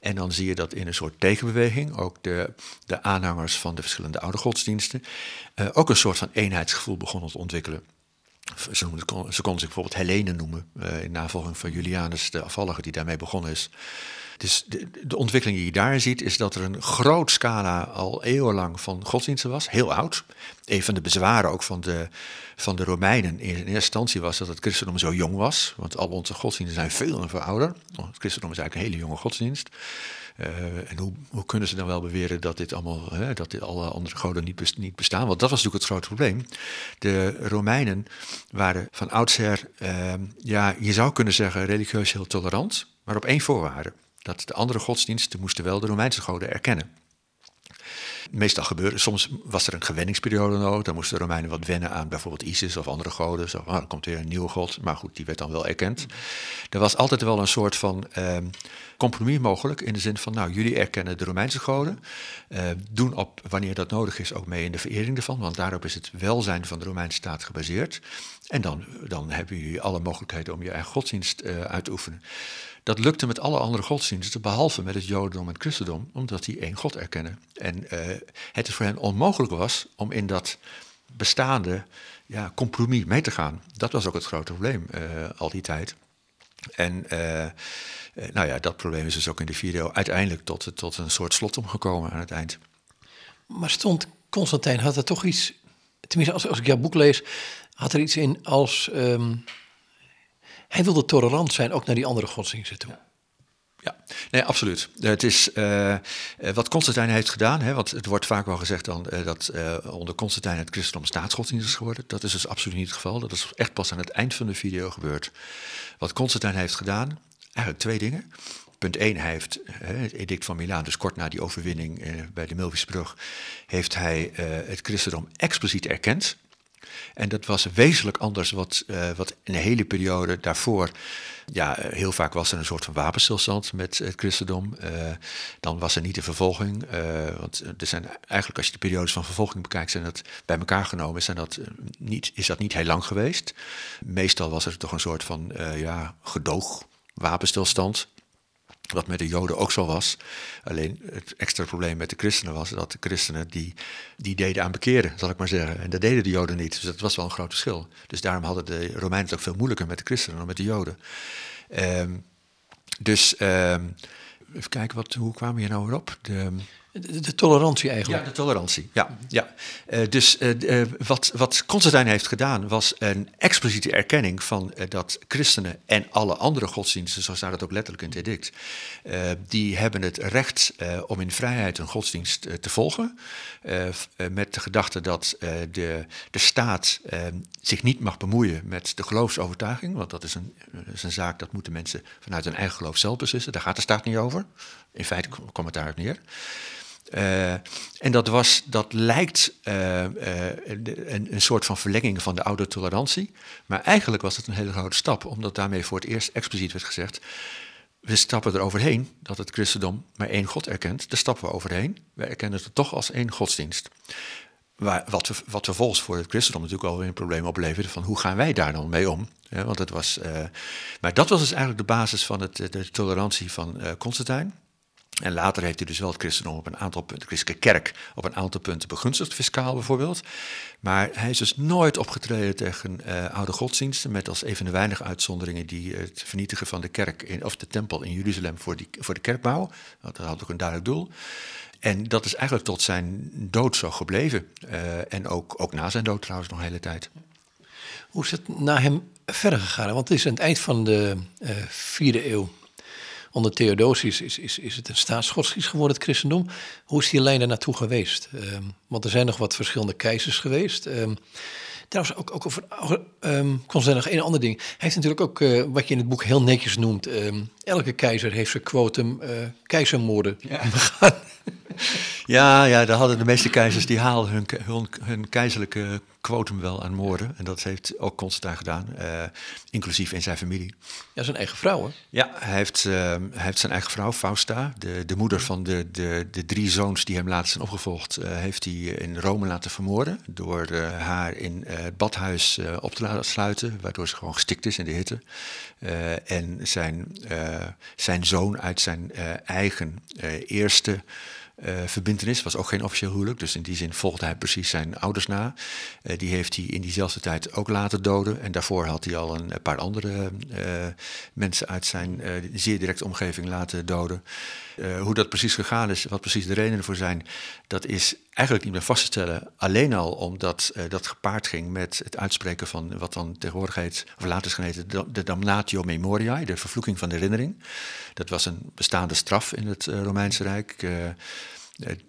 En dan zie je dat in een soort tegenbeweging ook de, de aanhangers van de verschillende oude godsdiensten uh, ook een soort van eenheidsgevoel begonnen te ontwikkelen. Ze, ze konden zich bijvoorbeeld Helene noemen, in navolging van Julianus de afvallige die daarmee begonnen is. Dus de, ontwikkeling die je daar ziet, is dat er een groot scala al eeuwenlang van godsdiensten was, heel oud. Een van de bezwaren ook van de, van de Romeinen in eerste instantie was dat het christendom zo jong was, want al onze godsdiensten zijn veel en veel ouder. Het christendom is eigenlijk een hele jonge godsdienst. Uh, en hoe, hoe, kunnen ze dan wel beweren dat dit allemaal, hè, dat alle andere goden niet, best, niet, bestaan? Want dat was natuurlijk het grote probleem. De Romeinen waren van oudsher, uh, ja, je zou kunnen zeggen, religieus heel tolerant, maar op één voorwaarde dat de andere godsdiensten moesten wel de Romeinse goden erkennen. Meestal gebeurde, soms was er een gewenningsperiode nodig. Dan moesten de Romeinen wat wennen aan bijvoorbeeld Isis of andere goden. Zo, oh, komt weer een nieuwe god, maar goed, die werd dan wel erkend. Er was altijd wel een soort van eh, compromis mogelijk in de zin van, nou, jullie erkennen de Romeinse goden. Uh, doen op, wanneer dat nodig is, ook mee in de verering ervan, want daarop is het welzijn van de Romeinse staat gebaseerd. En dan, dan hebben jullie alle mogelijkheden om je eigen godsdienst uh, uit te oefenen. Dat lukte met alle andere godsdiensten, behalve met het Jodendom en het Christendom, omdat die één God erkennen. En uh, het is voor hen onmogelijk was om in dat bestaande ja, compromis mee te gaan. Dat was ook het grote probleem uh, al die tijd. En uh, nou ja, dat probleem is dus ook in de eeuw uiteindelijk tot, tot een soort slot omgekomen aan het eind. Maar stond Constantijn, had er toch iets, tenminste als, als ik jouw boek lees, had er iets in als um, hij wilde tolerant zijn, ook naar die andere godsdiensten toe. Ja. Ja, nee, absoluut. Het is uh, wat Constantijn heeft gedaan, hè, want het wordt vaak wel gezegd dan, dat onder Constantijn het christendom staatsgodsdienst is geworden. Dat is dus absoluut niet het geval. Dat is echt pas aan het eind van de video gebeurd. Wat Constantijn heeft gedaan, eigenlijk twee dingen. Punt 1, hij heeft het edict van Milaan, dus kort na die overwinning bij de Milvisbrug, heeft hij het christendom expliciet erkend. En dat was wezenlijk anders wat, uh, wat in de hele periode daarvoor. Ja, heel vaak was er een soort van wapenstilstand met het christendom. Uh, dan was er niet de vervolging. Uh, want er zijn eigenlijk, als je de periodes van vervolging bekijkt, zijn dat bij elkaar genomen, zijn dat niet, is dat niet heel lang geweest. Meestal was er toch een soort van ja, gedoog, wapenstilstand. Wat met de Joden ook zo was. Alleen het extra probleem met de christenen was dat de christenen die, die deden aan bekeren, zal ik maar zeggen. En dat deden de Joden niet. Dus dat was wel een groot verschil. Dus daarom hadden de Romeinen het ook veel moeilijker met de christenen dan met de Joden. Um, dus um, even kijken, wat, hoe kwamen we hier nou weer op? De, de, tolerantie eigenlijk. Ja, de tolerantie. Ja, ja. Uh, dus uh, uh, wat, wat Constantijn heeft gedaan was een expliciete erkenning van dat christenen en alle andere godsdiensten, zo staat het ook letterlijk in het edict, die hebben het recht om in vrijheid een godsdienst te volgen. met de gedachte dat de, de staat zich niet mag bemoeien met de geloofsovertuiging, want dat is een, is een zaak dat moeten mensen vanuit hun eigen geloof zelf beslissen. Daar gaat de staat niet over. In feite komt het daarop neer. Uh, en dat, was, dat lijkt uh, uh, een, een, soort van verlenging van de oude tolerantie. Maar eigenlijk was het een hele grote stap, omdat daarmee voor het eerst expliciet werd gezegd: we stappen er overheen dat het christendom maar één God erkent. Daar stappen we overheen. We erkennen het toch als één godsdienst. Wat, wat vervolgens voor het christendom natuurlijk alweer een probleem opleverde: van hoe gaan wij daar dan mee om? Want het was, maar dat was dus eigenlijk de basis van het, de tolerantie van Constantijn. En later heeft hij dus wel het christendom op een aantal punten, de christelijke kerk op een aantal punten begunstigd, fiscaal bijvoorbeeld. Maar hij is dus nooit opgetreden tegen uh, oude godsdiensten, met als een de weinige uitzonderingen die het vernietigen van de kerk, in, of de tempel in Jeruzalem voor, die, voor de kerkbouw. Dat had ook een duidelijk doel. en dat is eigenlijk tot zijn dood zo gebleven. en ook, ook na zijn dood trouwens nog een hele tijd. Hoe is het na hem verder gegaan? Want het is aan het eind van de vierde eeuw onder Theodosius is, is, is het een staatsgodsdienst geworden, het christendom. Hoe is die lijn daar naartoe geweest? Um, want er zijn nog wat verschillende keizers geweest. Um, trouwens, ook, ook over um, nog één ander ding. Hij heeft natuurlijk ook, uh, wat je in het boek heel netjes noemt... elke keizer heeft zijn quotum uh, keizermoorden ja. Ja, ja, daar hadden de meeste keizers die haalden hun, hun, hun keizerlijke quotum wel aan moorden. En dat heeft ook Constantijn gedaan, uh, inclusief in zijn familie. Ja, zijn eigen vrouw, hè? Ja, hij heeft, uh, hij heeft zijn eigen vrouw, Fausta, de, de moeder van de, de, de drie zoons die hem later zijn opgevolgd, uh, heeft hij in Rome laten vermoorden. Door haar in het badhuis op te laten sluiten, waardoor ze gewoon gestikt is in de hitte. en zijn, zijn zoon uit zijn eigen eerste uh, verbintenis. was ook geen officieel huwelijk, dus in die zin volgde hij precies zijn ouders na. Uh, die heeft hij in diezelfde tijd ook laten doden. En daarvoor had hij al een, paar andere uh, mensen uit zijn zeer directe omgeving laten doden. hoe dat precies gegaan is, wat precies de redenen voor zijn, dat is eigenlijk niet meer vast te stellen. Alleen al omdat dat gepaard ging met het uitspreken van wat dan tegenwoordig heet, of later is geneten, de damnatio memoriae, de vervloeking van de herinnering. Dat was een bestaande straf in het Romeinse Rijk. Uh,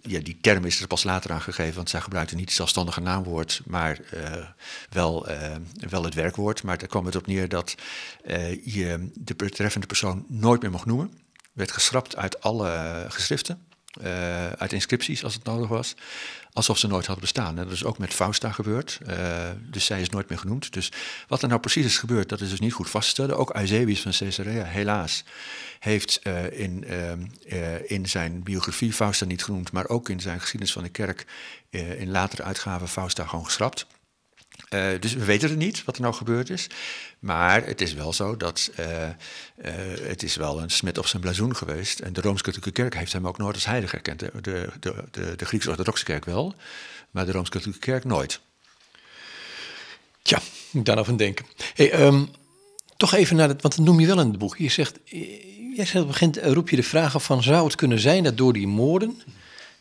ja, die term is er pas later aan gegeven, want zij gebruikten niet het zelfstandige naamwoord, maar wel, wel het werkwoord. Maar daar kwam het op neer dat je de betreffende persoon nooit meer mocht noemen. Werd geschrapt uit alle geschriften, uit inscripties als het nodig was alsof ze nooit hadden bestaan. En dat is ook met Fausta gebeurd. Uh, dus zij is nooit meer genoemd. Dus wat er nou precies is gebeurd, dat is dus niet goed vast te stellen. Ook Eusebius van Caesarea, helaas, heeft uh, in, in zijn biografie Fausta niet genoemd, maar ook in zijn geschiedenis van de kerk in latere uitgaven Fausta gewoon geschrapt. Uh, dus we weten het niet wat er nou gebeurd is. Maar het is wel zo dat uh, uh, het is wel een smet op zijn blazoen geweest. En de Rooms-Katholieke Kerk heeft hem ook nooit als heilige erkend. De, de, de, Grieks-Orthodoxe Kerk wel, maar de Rooms-Katholieke Kerk nooit. Tja, moet daar nou van denken. Hey, um, toch even naar het, want dat noem je wel in het boek. Je zegt, jij zegt op het begin, roep je de vraag af van, zou het kunnen zijn dat door die moorden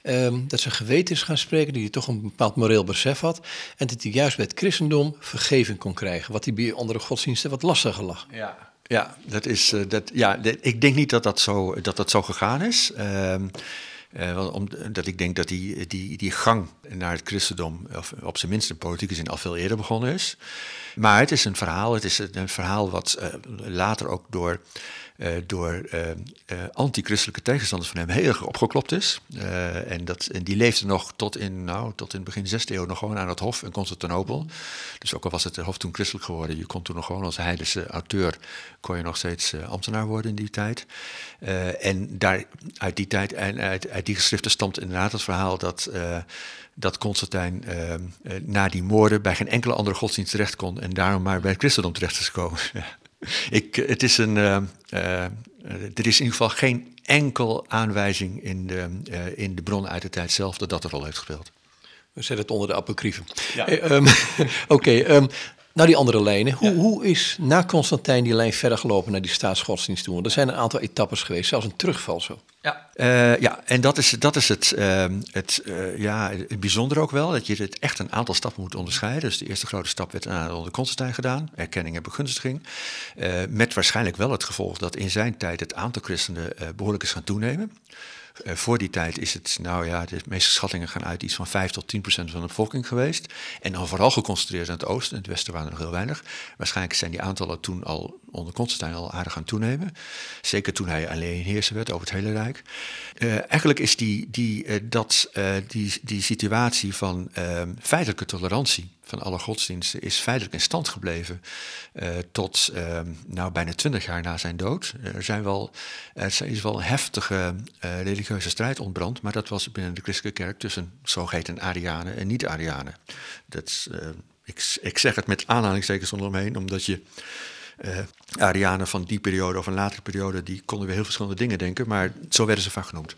Um, dat zijn geweten is gaan spreken, die toch een bepaald moreel besef had. En dat hij juist bij het christendom vergeving kon krijgen. Wat hij bij andere godsdiensten wat lastiger lag. Ja, ja, dat is, uh, dat, ja ik denk niet dat dat zo, dat dat zo gegaan is. Um, uh, omdat ik denk dat die, die, die gang naar het christendom, of op zijn minst in politieke zin, al veel eerder begonnen is. Maar het is een verhaal, het is een verhaal wat uh, later ook door uh, door uh, uh, anti-christelijke tegenstanders van hem heel erg opgeklopt is. en, dat, en die leefde nog tot in, nou, tot in begin 6e eeuw nog gewoon aan het hof in Constantinopel. Dus ook al was het hof toen christelijk geworden, je kon toen nog gewoon als heidense auteur, kon je nog steeds ambtenaar worden in die tijd. en daar, uit die tijd en uit, uit die geschriften stamt inderdaad het verhaal dat dat Constantijn na die moorden bij geen enkele andere godsdienst terecht kon en daarom maar bij het christendom terecht is gekomen. Ik, het is een, uh, uh, er is in ieder geval geen enkel aanwijzing in de, uh, in de bronnen uit de tijd zelf dat dat er al heeft gespeeld. We zetten het onder de apocrieven. Ja. Hey, um, Oké, okay, um, nou, die andere lijnen. Hoe, ja. hoe is na Constantijn die lijn verder gelopen naar die staatsgodsdienst toe? Er zijn een aantal etappes geweest, zelfs een terugval zo. Ja, uh, ja en dat is, dat is het, uh, het, uh, ja, het bijzondere ook wel, dat je het echt een aantal stappen moet onderscheiden. Dus de eerste grote stap werd onder Constantijn gedaan, erkenning en begunstiging. met waarschijnlijk wel het gevolg dat in zijn tijd het aantal christenen behoorlijk is gaan toenemen. Uh, voor die tijd is het, nou ja, de meeste schattingen gaan uit iets van 5 tot 10 procent van de bevolking geweest. En dan vooral geconcentreerd aan het oosten. In het westen waren er nog heel weinig. Waarschijnlijk zijn die aantallen toen al onder Constantijn al aardig gaan toenemen. Zeker toen hij alleen heerser werd over het hele Rijk. Uh, eigenlijk is die, die, uh, dat, die, die situatie van feitelijke tolerantie van alle godsdiensten is feitelijk in stand gebleven uh, tot uh, nou, bijna twintig jaar na zijn dood. Er, zijn wel, er is wel een heftige uh, religieuze strijd ontbrand, maar dat was binnen de christelijke kerk tussen zogeheten Arianen en niet-Arianen. ik, ik zeg het met aanhalingstekens onderomheen, omdat je Arianen van die periode of een latere periode, die konden weer heel verschillende dingen denken, maar zo werden ze vaak genoemd.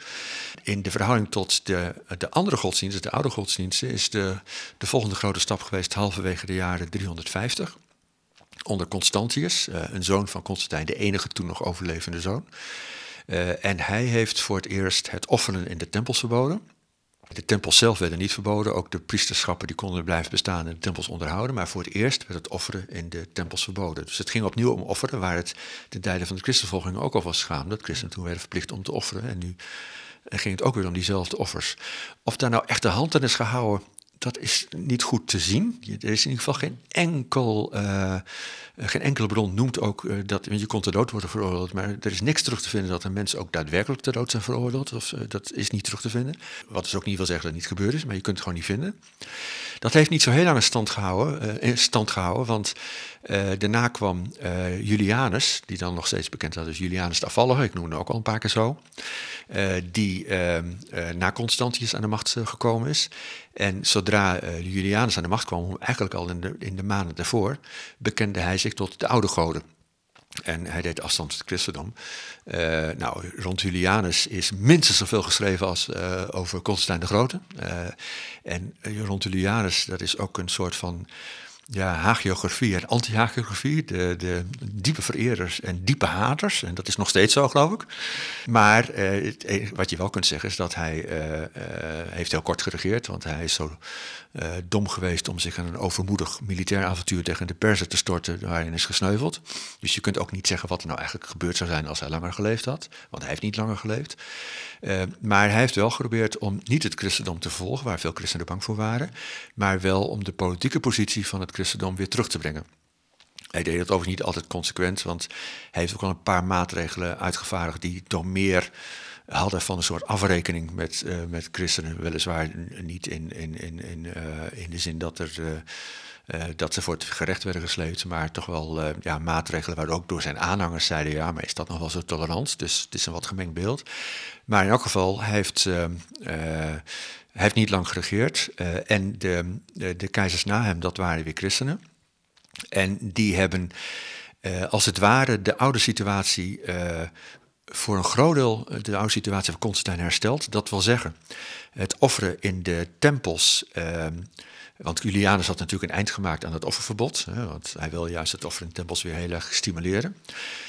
In de verhouding tot de, de andere godsdiensten, de oude godsdiensten, is de, de volgende grote stap geweest halverwege de jaren 350. Onder Constantius, uh, een zoon van Constantijn, de enige toen nog overlevende zoon. Uh, en hij heeft voor het eerst het offeren in de tempels verboden. De tempels zelf werden niet verboden, ook de priesterschappen die konden blijven bestaan en de tempels onderhouden. Maar voor het eerst werd het offeren in de tempels verboden. Dus het ging opnieuw om offeren, waar het ten tijde van de christenvolging ook al was gegaan. Dat christenen toen werden verplicht om te offeren. En nu ging het ook weer om diezelfde offers. Of daar nou echt de hand aan is gehouden, dat is niet goed te zien. Er is in ieder geval geen, enkel, uh, geen enkele bron noemt ook uh, dat je kon ter dood worden veroordeeld, maar er is niks terug te vinden dat er mensen ook daadwerkelijk ter dood zijn veroordeeld. Of, uh, dat is niet terug te vinden. Wat dus ook niet wil zeggen dat het niet gebeurd is, maar je kunt het gewoon niet vinden. Dat heeft niet zo heel lang stand gehouden, in stand gehouden want daarna kwam Julianus, die dan nog steeds bekend was als Julianus de Afvallige, ik noemde ook al een paar keer zo, die na Constantius aan de macht gekomen is. En zodra Julianus aan de macht kwam, eigenlijk al in de, in de maanden daarvoor, bekende hij zich tot de oude goden. En hij deed afstand tot het christendom. Uh, nou, rond Julianus is minstens zoveel geschreven als uh, over Constantijn de Grote. en rond Julianus, dat is ook een soort van ja, hagiografie en anti-hagiografie, de, de diepe vereerders en diepe haters. En dat is nog steeds zo, geloof ik. Maar eh, het, wat je wel kunt zeggen is dat hij uh, uh, heeft heel kort geregeerd, want hij is zo dom geweest om zich aan een overmoedig militair avontuur tegen de Perzen te storten, waarin is gesneuveld. Dus je kunt ook niet zeggen wat er nou eigenlijk gebeurd zou zijn als hij langer geleefd had, want hij heeft niet langer geleefd. Maar hij heeft wel geprobeerd om niet het christendom te volgen, waar veel christenen bang voor waren, maar wel om de politieke positie van het christendom weer terug te brengen. Hij deed het overigens niet altijd consequent, want hij heeft ook al een paar maatregelen uitgevaardigd die toch meer hadden van een soort afrekening met, uh, met christenen. Weliswaar niet in, in, in, in, uh, in de zin dat, er, uh, dat ze voor het gerecht werden gesleept, maar toch wel ja, maatregelen waar ook door zijn aanhangers zeiden: ja, maar is dat nog wel zo tolerant? Dus het is een wat gemengd beeld. Maar in elk geval, heeft, hij heeft niet lang geregeerd. en de, de, de keizers na hem, dat waren weer christenen. En die hebben. als het ware de oude situatie voor een groot deel de oude situatie van Constantijn hersteld. Dat wil zeggen, het offeren in de tempels. Want Julianus had natuurlijk een eind gemaakt aan het offerverbod. Want hij wil juist het offeren in tempels weer heel erg stimuleren.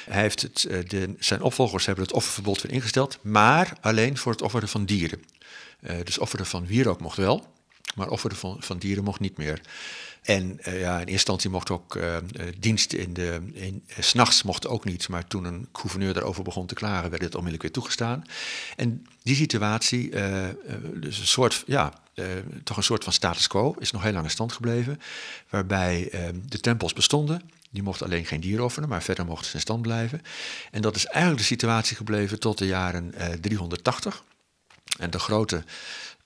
Hij heeft het, eh, de, zijn opvolgers hebben het offerverbod weer ingesteld, maar alleen voor het offeren van dieren. Uh, dus offeren van wierook mocht wel, maar offeren van, van dieren mocht niet meer. En uh, ja, in eerste instantie mocht ook uh, dienst in de. In, uh, S'nachts mocht ook niet, maar toen een gouverneur daarover begon te klagen, werd het onmiddellijk weer toegestaan. En die situatie, dus een soort, ja, toch een soort van status quo, is nog heel lang in stand gebleven. Waarbij de tempels bestonden. Die mochten alleen geen dieren offeren, maar verder mochten ze in stand blijven. En dat is eigenlijk de situatie gebleven tot de jaren 380. En de grote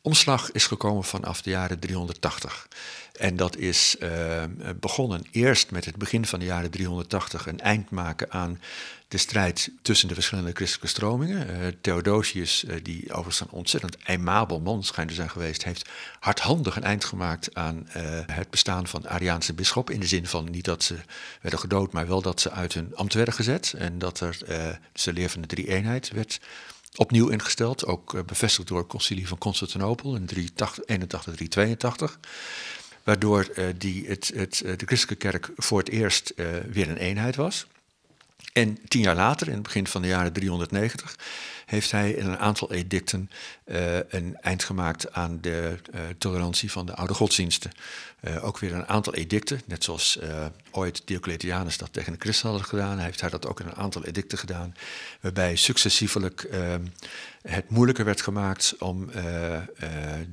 omslag is gekomen vanaf de jaren 380. En dat is uh, begonnen eerst met het begin van de jaren 380 een eind maken aan de strijd tussen de verschillende christelijke stromingen. Uh, Theodosius, uh, die overigens een ontzettend aimabel man schijnt te zijn geweest, heeft hardhandig een eind gemaakt aan het bestaan van Ariaanse bisschop. In de zin van niet dat ze werden gedood, maar wel dat ze uit hun ambt werden gezet. En dat er de leer van de drie-eenheid werd opnieuw ingesteld. Ook bevestigd door het concilie van Constantinopel in 381, 382 waardoor uh, die, het, het, eh, de christelijke kerk voor het eerst weer een eenheid was. En tien jaar later, in het begin van de jaren 390, heeft hij in een aantal edicten een eind gemaakt aan de tolerantie van de oude godsdiensten. Uh, ook weer een aantal edicten, net zoals ooit Diocletianus dat tegen de christenen had gedaan, heeft hij dat ook in een aantal edicten gedaan, waarbij successievelijk ehm, het moeilijker werd gemaakt om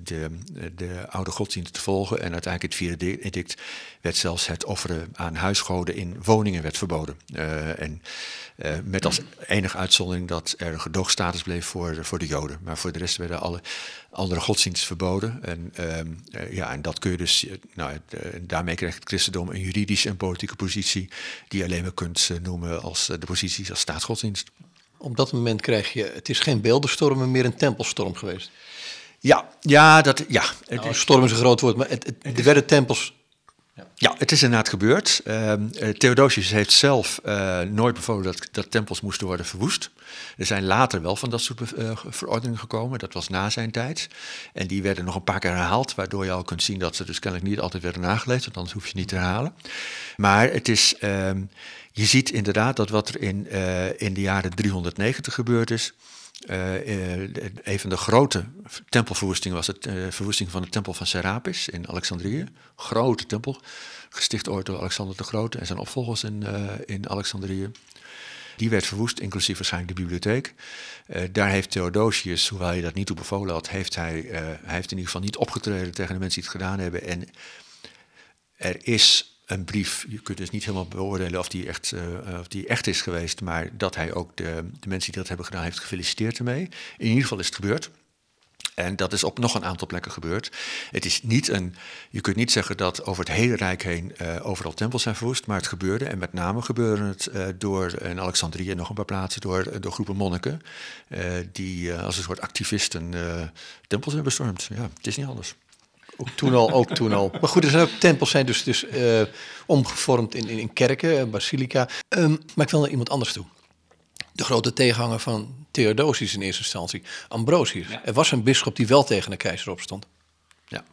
de, de oude godsdiensten te volgen. En uiteindelijk het vierde edict werd zelfs het offeren aan huisgoden in woningen werd verboden. en met als enige uitzondering dat er een gedoogstatus bleef voor, voor de Joden. Maar voor de rest werden alle andere godsdiensten verboden. En, uh, ja, en dat kun je dus, nou, daarmee krijgt het christendom een juridische en politieke positie die je alleen maar kunt noemen als de positie als staatsgodsdienst. Op dat moment krijg je, het is geen beeldenstorm, maar meer een tempelstorm geweest. Ja, ja, dat, ja. Nou, storm is een groot woord, maar het, het, het er werden tempels ja, het is inderdaad gebeurd. Uh, Theodosius heeft zelf uh, nooit bevolen dat, dat tempels moesten worden verwoest. Er zijn later wel van dat soort uh, verordeningen gekomen. Dat was na zijn tijd. En die werden nog een paar keer herhaald, waardoor je al kunt zien dat ze dus kennelijk niet altijd werden nageleefd, want anders hoef je niet te herhalen. Maar het is, ehm, je ziet inderdaad dat wat er in, in de jaren 390 gebeurd is, een van de grote tempelverwoestingen was het uh, verwoesting van de tempel van Serapis in Alexandrië. Grote tempel, gesticht ooit door Alexander de Grote en zijn opvolgers in, in Alexandrië. Die werd verwoest, inclusief waarschijnlijk de bibliotheek. Daar heeft Theodosius, hoewel hij dat niet toe bevolen had, heeft hij, hij heeft in ieder geval niet opgetreden tegen de mensen die het gedaan hebben. En er is een brief, je kunt dus niet helemaal beoordelen of die echt, uh, of die echt is geweest, maar dat hij ook de, de mensen die dat hebben gedaan heeft gefeliciteerd ermee. In ieder geval is het gebeurd. En dat is op nog een aantal plekken gebeurd. Het is niet een, je kunt niet zeggen dat over het hele Rijk heen uh, overal tempels zijn verwoest, maar het gebeurde. En met name gebeurde het uh, door in Alexandrië en nog een paar plaatsen door, door groepen monniken. Die als een soort activisten tempels hebben bestormd. Ja, het is niet anders. Ook toen al, ook toen al. Maar goed, er zijn ook tempels zijn dus, dus omgevormd in, in, in kerken, basilica. Um, maar ik wil naar iemand anders toe de grote tegenhanger van Theodosius in eerste instantie, Ambrosius. Er was een bisschop die wel tegen de keizer opstond. Ja.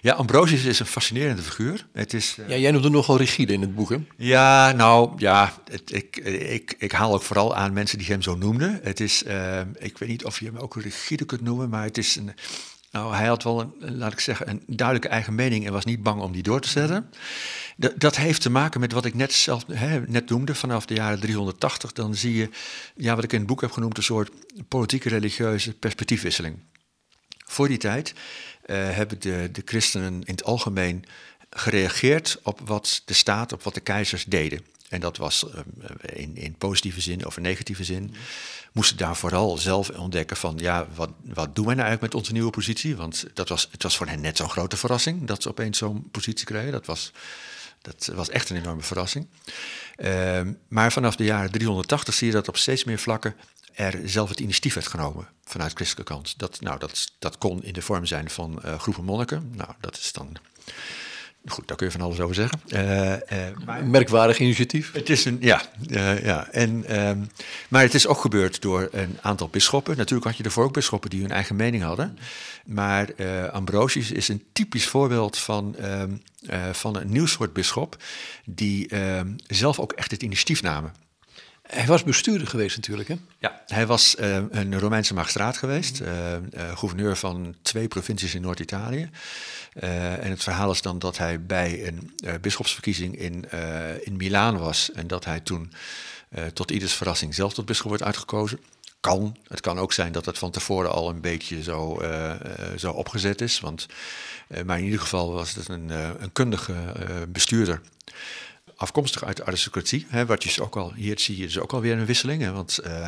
Ja, Ambrosius is een fascinerende figuur. Het is, uh... Ja, jij noemt hem nogal rigide in het boek, hè? Ja, nou, ja, het, ik, ik, ik haal ook vooral aan mensen die hem zo noemden. Het is, uh, ik weet niet of je hem ook rigide kunt noemen, maar het is een, nou, hij had wel, een, laat ik zeggen, een duidelijke eigen mening en was niet bang om die door te zetten. Dat, heeft te maken met wat ik net zelf net noemde, vanaf de jaren 380. Dan zie je, ja, wat ik in het boek heb genoemd, een soort politieke religieuze perspectiefwisseling. Voor die tijd uh, hebben de, de christenen in het algemeen gereageerd op wat de staat, op wat de keizers deden. En dat was uh, in, in positieve zin of in negatieve zin moesten daar vooral zelf ontdekken van, ja, wat, wat doen wij nou eigenlijk met onze nieuwe positie? Want dat was, het was voor hen net zo'n grote verrassing dat ze opeens zo'n positie kregen. Dat was, dat was echt een enorme verrassing. Uh, maar vanaf de jaren 380 zie je dat op steeds meer vlakken er zelf het initiatief werd genomen vanuit christelijke kant. Dat, nou, dat, dat kon in de vorm zijn van uh, groepen monniken. Nou, dat is dan Goed, daar kun je van alles over zeggen. Uh, uh, Merkwaardig initiatief. Het is een, ja, uh, ja. En, um, maar het is ook gebeurd door een aantal bisschoppen. Natuurlijk had je ervoor ook bisschoppen die hun eigen mening hadden. Maar Ambrosius is een typisch voorbeeld van, um, van een nieuw soort bisschop... die um, zelf ook echt het initiatief namen. Hij was bestuurder geweest natuurlijk, hè? Ja, hij was uh, een Romeinse magistraat geweest, uh, uh, gouverneur van twee provincies in Noord-Italië. en het verhaal is dan dat hij bij een bisschopsverkiezing in, in Milaan was en dat hij toen tot ieders verrassing zelf tot bisschop wordt uitgekozen. Kan. Het kan ook zijn dat het van tevoren al een beetje zo, zo opgezet is. Want, maar in ieder geval was het een, een kundige bestuurder afkomstig uit de aristocratie. Hè, wat je dus ook al, hier zie je dus ook alweer een wisseling. Hè, want uh,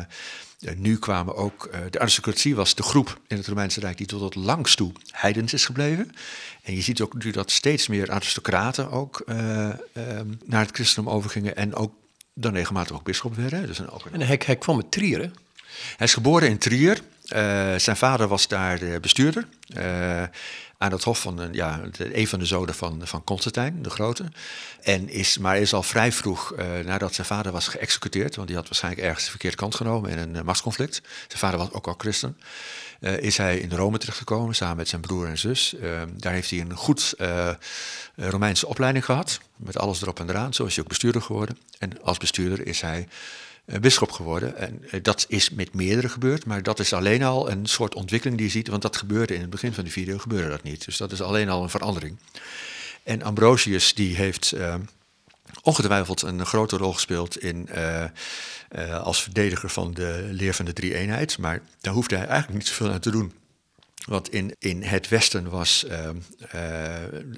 nu kwamen ook, uh, de aristocratie was de groep in het Romeinse Rijk die tot het langst toe heidens is gebleven. En je ziet ook nu dat steeds meer aristocraten ook uh, naar het christendom overgingen en ook dan regelmatig ook bisschop werden. Dus ook een... En hij, hij kwam met Trier, hè? Hij is geboren in Trier. zijn vader was daar bestuurder aan het hof van ja, een van de zonen van, van Constantijn, de Grote. En is, maar is al vrij vroeg, uh, nadat zijn vader was geëxecuteerd, want die had waarschijnlijk ergens de verkeerde kant genomen in een uh, machtsconflict. Zijn vader was ook al christen. Uh, is hij in Rome terechtgekomen samen met zijn broer en zus. daar heeft hij een goed Romeinse opleiding gehad, met alles erop en eraan. Zo is hij ook bestuurder geworden. En als bestuurder is hij uh, bisschop geworden. En uh, dat is met meerdere gebeurd, maar dat is alleen al een soort ontwikkeling die je ziet, want dat gebeurde in het begin van de video, gebeurde dat niet. Dus dat is alleen al een verandering. En Ambrosius die heeft uh, ongetwijfeld een grote rol gespeeld in, als verdediger van de leer van de drie-eenheid, maar daar hoefde hij eigenlijk niet zoveel aan te doen. Want in, in het Westen was,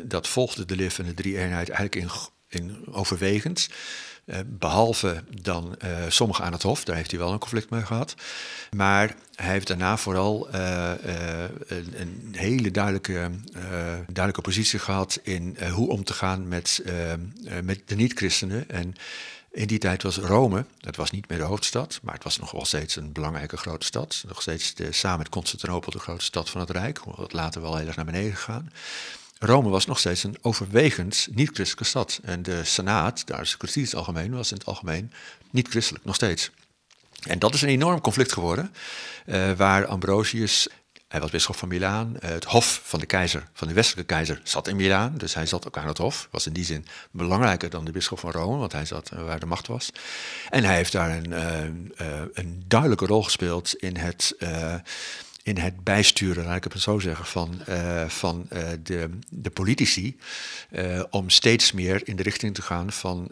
dat volgde de leer van de drie-eenheid eigenlijk in, in overwegend. Eh, behalve dan uh, sommigen aan het Hof, daar heeft hij wel een conflict mee gehad. Maar hij heeft daarna vooral uh, een, een, hele duidelijke, duidelijke positie gehad in hoe om te gaan met, met de niet-christenen. En in die tijd was Rome, dat was niet meer de hoofdstad, maar het was nog wel steeds een belangrijke grote stad. Nog steeds de, samen met Constantinopel de grootste stad van het Rijk, hoewel het later wel heel erg naar beneden gegaan. Rome was nog steeds een overwegend niet-christelijke stad. En de Senaat, de aristocratie in het algemeen, was in het algemeen niet-christelijk, nog steeds. En dat is een enorm conflict geworden, uh, waar Ambrosius Hij was bisschop van Milaan. het hof van de keizer, van de westelijke keizer, zat in Milaan. Dus hij zat ook aan het hof. Was in die zin belangrijker dan de bisschop van Rome, want hij zat waar de macht was. En hij heeft daar een, een duidelijke rol gespeeld in het in het bijsturen, laat ik het zo zeggen, van, uh, van uh, de, de politici. Uh, om steeds meer in de richting te gaan van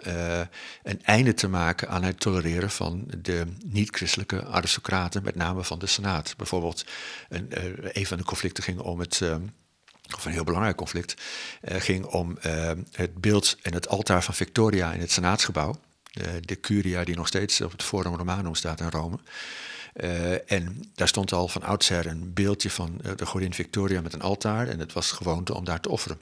een einde te maken aan het tolereren van de niet-christelijke aristocraten, met name van de Senaat. Bijvoorbeeld, een, een van de conflicten ging om het. of een heel belangrijk conflict, ging om het beeld en het altaar van Victoria in het Senaatsgebouw. de curia die nog steeds op het Forum Romanum staat in Rome. Uh, en daar stond al van oudsher een beeldje van uh, de godin Victoria met een altaar. En het was gewoonte om daar te offeren.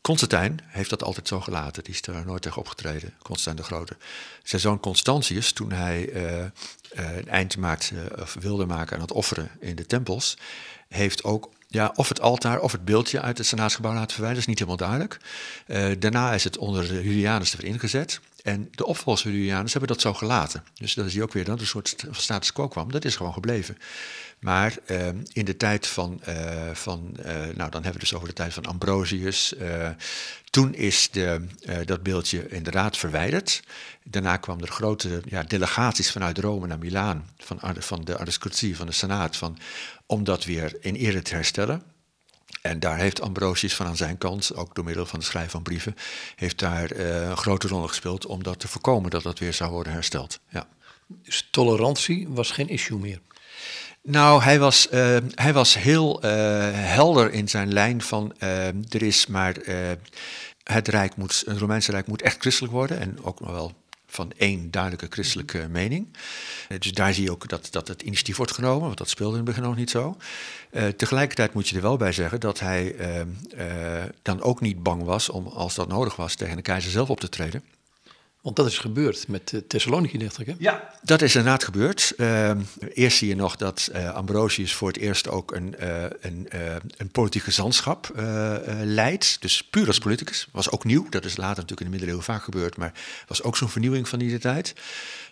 Constantijn heeft dat altijd zo gelaten. Die is er nooit tegen opgetreden, Constantijn de Grote. Zijn zoon Constantius, toen hij uh, een eind maakte, of wilde maken aan het offeren in de tempels, heeft ook ja, of het altaar of het beeldje uit het senaatsgebouw laten verwijderen. Dat is niet helemaal duidelijk. daarna is het onder de Julianus weer ingezet. En de opvolgers van Julianus hebben dat zo gelaten. Dus dat is hier ook weer dat een soort status quo kwam. Dat is gewoon gebleven. Maar uh, in de tijd van, uh, van uh, nou dan hebben we dus over de tijd van Ambrosius. toen is de, dat beeldje inderdaad verwijderd. Daarna kwamen er grote ja, delegaties vanuit Rome naar Milaan. Van, van de aristocratie, van de senaat. Van, om dat weer in ere te herstellen. En daar heeft Ambrosius van aan zijn kant, ook door middel van het schrijven van brieven, heeft daar uh, een grote rol gespeeld om dat te voorkomen dat dat weer zou worden hersteld. Ja. Dus tolerantie was geen issue meer? Nou, hij was, uh, hij was heel uh, helder in zijn lijn van er is maar het Rijk moet, het Romeinse Rijk moet echt christelijk worden en ook nog wel van één duidelijke christelijke mening. Eh, dus daar zie je ook dat, dat het initiatief wordt genomen, want dat speelde in het begin nog niet zo. Uh, tegelijkertijd moet je er wel bij zeggen dat hij uh, uh, dan ook niet bang was om, als dat nodig was, tegen de keizer zelf op te treden. Want dat is gebeurd met uh, Thessaloniki, dacht ik. Hè? Ja, dat is inderdaad gebeurd. Uh, eerst zie je nog dat uh, Ambrosius voor het eerst ook een, uh, een, een politiek gezantschap leidt. Dus puur als politicus. Was ook nieuw. Dat is later natuurlijk in de middeleeuwen vaak gebeurd. Maar was ook zo'n vernieuwing van die tijd.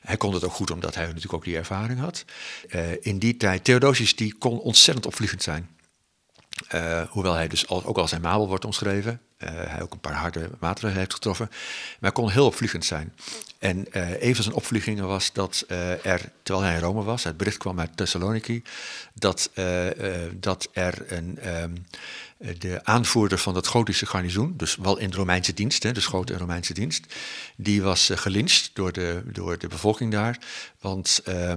Hij kon het ook goed omdat hij natuurlijk ook die ervaring had. in die tijd, Theodosius die kon ontzettend opvliegend zijn. Uh, hoewel hij dus ook als zijn mabel wordt omschreven. Uh, hij ook een paar harde maatregelen heeft getroffen. Maar hij kon heel opvliegend zijn. En uh, een van zijn opvliegingen was dat er, terwijl hij in Rome was, het bericht kwam uit Thessaloniki, dat, dat er een, um, de aanvoerder van het Gotische garnizoen, dus wel in de Romeinse dienst, hè, de Schoten Romeinse dienst, die was gelincht door de, door de bevolking daar. Want uh,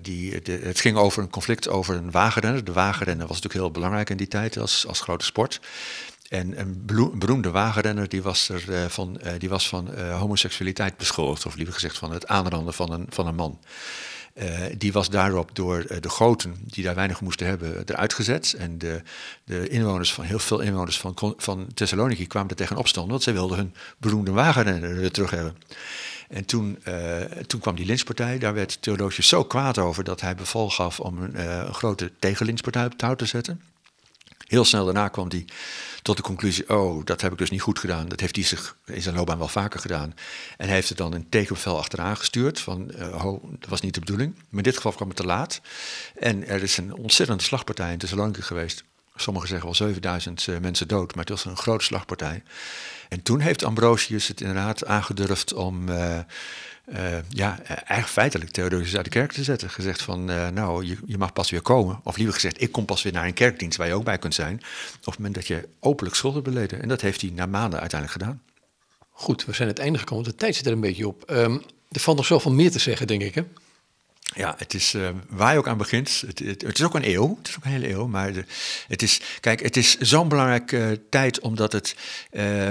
die, het ging over een conflict over een wagenrenner. De wagenrenner was natuurlijk heel belangrijk in die tijd als, als grote sport. En een beroemde wagenrenner die was, er, uh, van, die was van homoseksualiteit beschuldigd, of liever gezegd van het aanranden van een, van een man. Die was daarop door de goten, die daar weinig moesten hebben, eruit gezet. En de, de inwoners van, heel veel inwoners van, van Thessaloniki kwamen er tegen opstand, want zij wilden hun beroemde wagenrenner terug hebben. En toen, toen kwam die lynchpartij. Daar werd Theodosius zo kwaad over dat hij beval gaf om een, grote tegenlynchpartij op touw te zetten. Heel snel daarna kwam hij tot de conclusie, oh, dat heb ik dus niet goed gedaan. Dat heeft hij zich in zijn loopbaan wel vaker gedaan. En heeft er dan een tekenbevel achteraan gestuurd van, oh, dat was niet de bedoeling. Maar in dit geval kwam het te laat. En er is een ontzettende slagpartij in Thessaloniki geweest. Sommigen zeggen wel 7000 uh, mensen dood, maar het was een grote slagpartij. En toen heeft Ambrosius het inderdaad aangedurfd om... Uh, uh, ja, eigenlijk feitelijk Theodosius uit de kerk te zetten. Gezegd van, uh, nou, je, je, mag pas weer komen. Of liever gezegd, ik kom pas weer naar een kerkdienst waar je ook bij kunt zijn. Op het moment dat je openlijk schuld hebt beleden. En dat heeft hij na maanden uiteindelijk gedaan. Goed, we zijn het einde gekomen. De tijd zit er een beetje op. Um, er valt nog zoveel meer te zeggen, denk ik, hè? Ja, het is uh, waar je ook aan begint. Het, het, is ook een eeuw. Het is ook een hele eeuw. Maar het is, kijk, het is zo'n belangrijke tijd omdat het. Uh,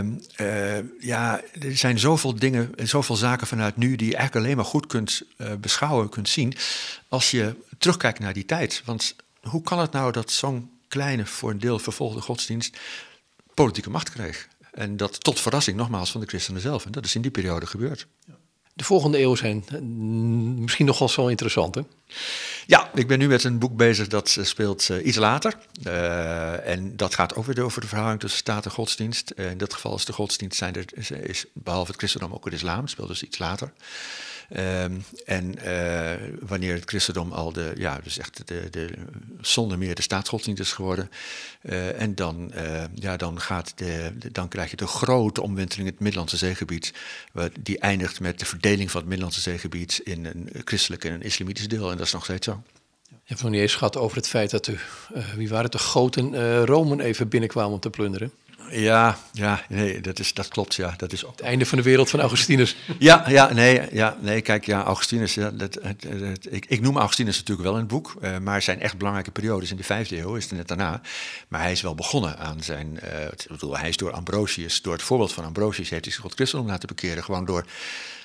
ja, er zijn zoveel dingen, zoveel zaken vanuit nu die je eigenlijk alleen maar goed kunt beschouwen, kunt zien. als je terugkijkt naar die tijd. Want hoe kan het nou dat zo'n kleine, voor een deel vervolgde godsdienst. politieke macht kreeg? En dat tot verrassing nogmaals van de christenen zelf. En dat is in die periode gebeurd. Ja de volgende eeuw zijn eh, misschien nog wel zo interessant, hè? Ja, ik ben nu met een boek bezig dat eh, speelt uh, iets later. En dat gaat ook weer over de verhouding tussen staat en godsdienst. In dit geval is de godsdienst, zijn er, is, behalve het christendom ook het islam, speelt dus iets later. Ehm, en eh, wanneer het christendom al de, ja, dus echt de, de, zonder meer de staatsgodsdienst is geworden. Uh, en dan, uh, ja, dan, gaat de, de, dan krijg je de grote omwenteling in het Middellandse zeegebied. Die eindigt met de verdeling van het Middellandse zeegebied in een christelijk en een islamitisch deel. En dat is nog steeds zo. Je hebt nog niet eens gehad over het feit dat de, wie waren het, de goten Romen even binnenkwamen om te plunderen. Ja, ja nee, dat, is, dat klopt. Ja. Dat is ook... Het einde van de wereld van Augustinus. ja, ja, nee, ja, nee, kijk, ja, Augustinus, ja, dat, ik, ik noem Augustinus natuurlijk wel in het boek, uh, maar zijn echt belangrijke periodes in de vijfde eeuw is het net daarna. Maar hij is wel begonnen aan zijn, uh, ik bedoel, hij is door Ambrosius, door het voorbeeld van Ambrosius heeft hij zich tot christendom laten bekeren, gewoon door,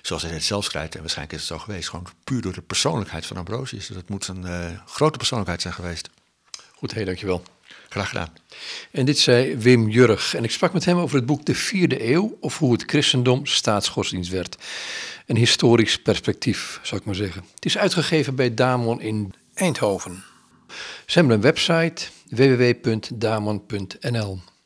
zoals hij het zelf schrijft, en waarschijnlijk is het zo geweest, gewoon puur door de persoonlijkheid van Ambrosius. Dat moet een uh, grote persoonlijkheid zijn geweest. Goed, hé, dankjewel. Graag gedaan. En dit zei Wim Jurg. En ik sprak met hem over het boek De Vierde Eeuw, of hoe het christendom staatsgodsdienst werd. Een historisch perspectief, zou ik maar zeggen. Het is uitgegeven bij Damon in Eindhoven. Ze hebben een website www.damon.nl.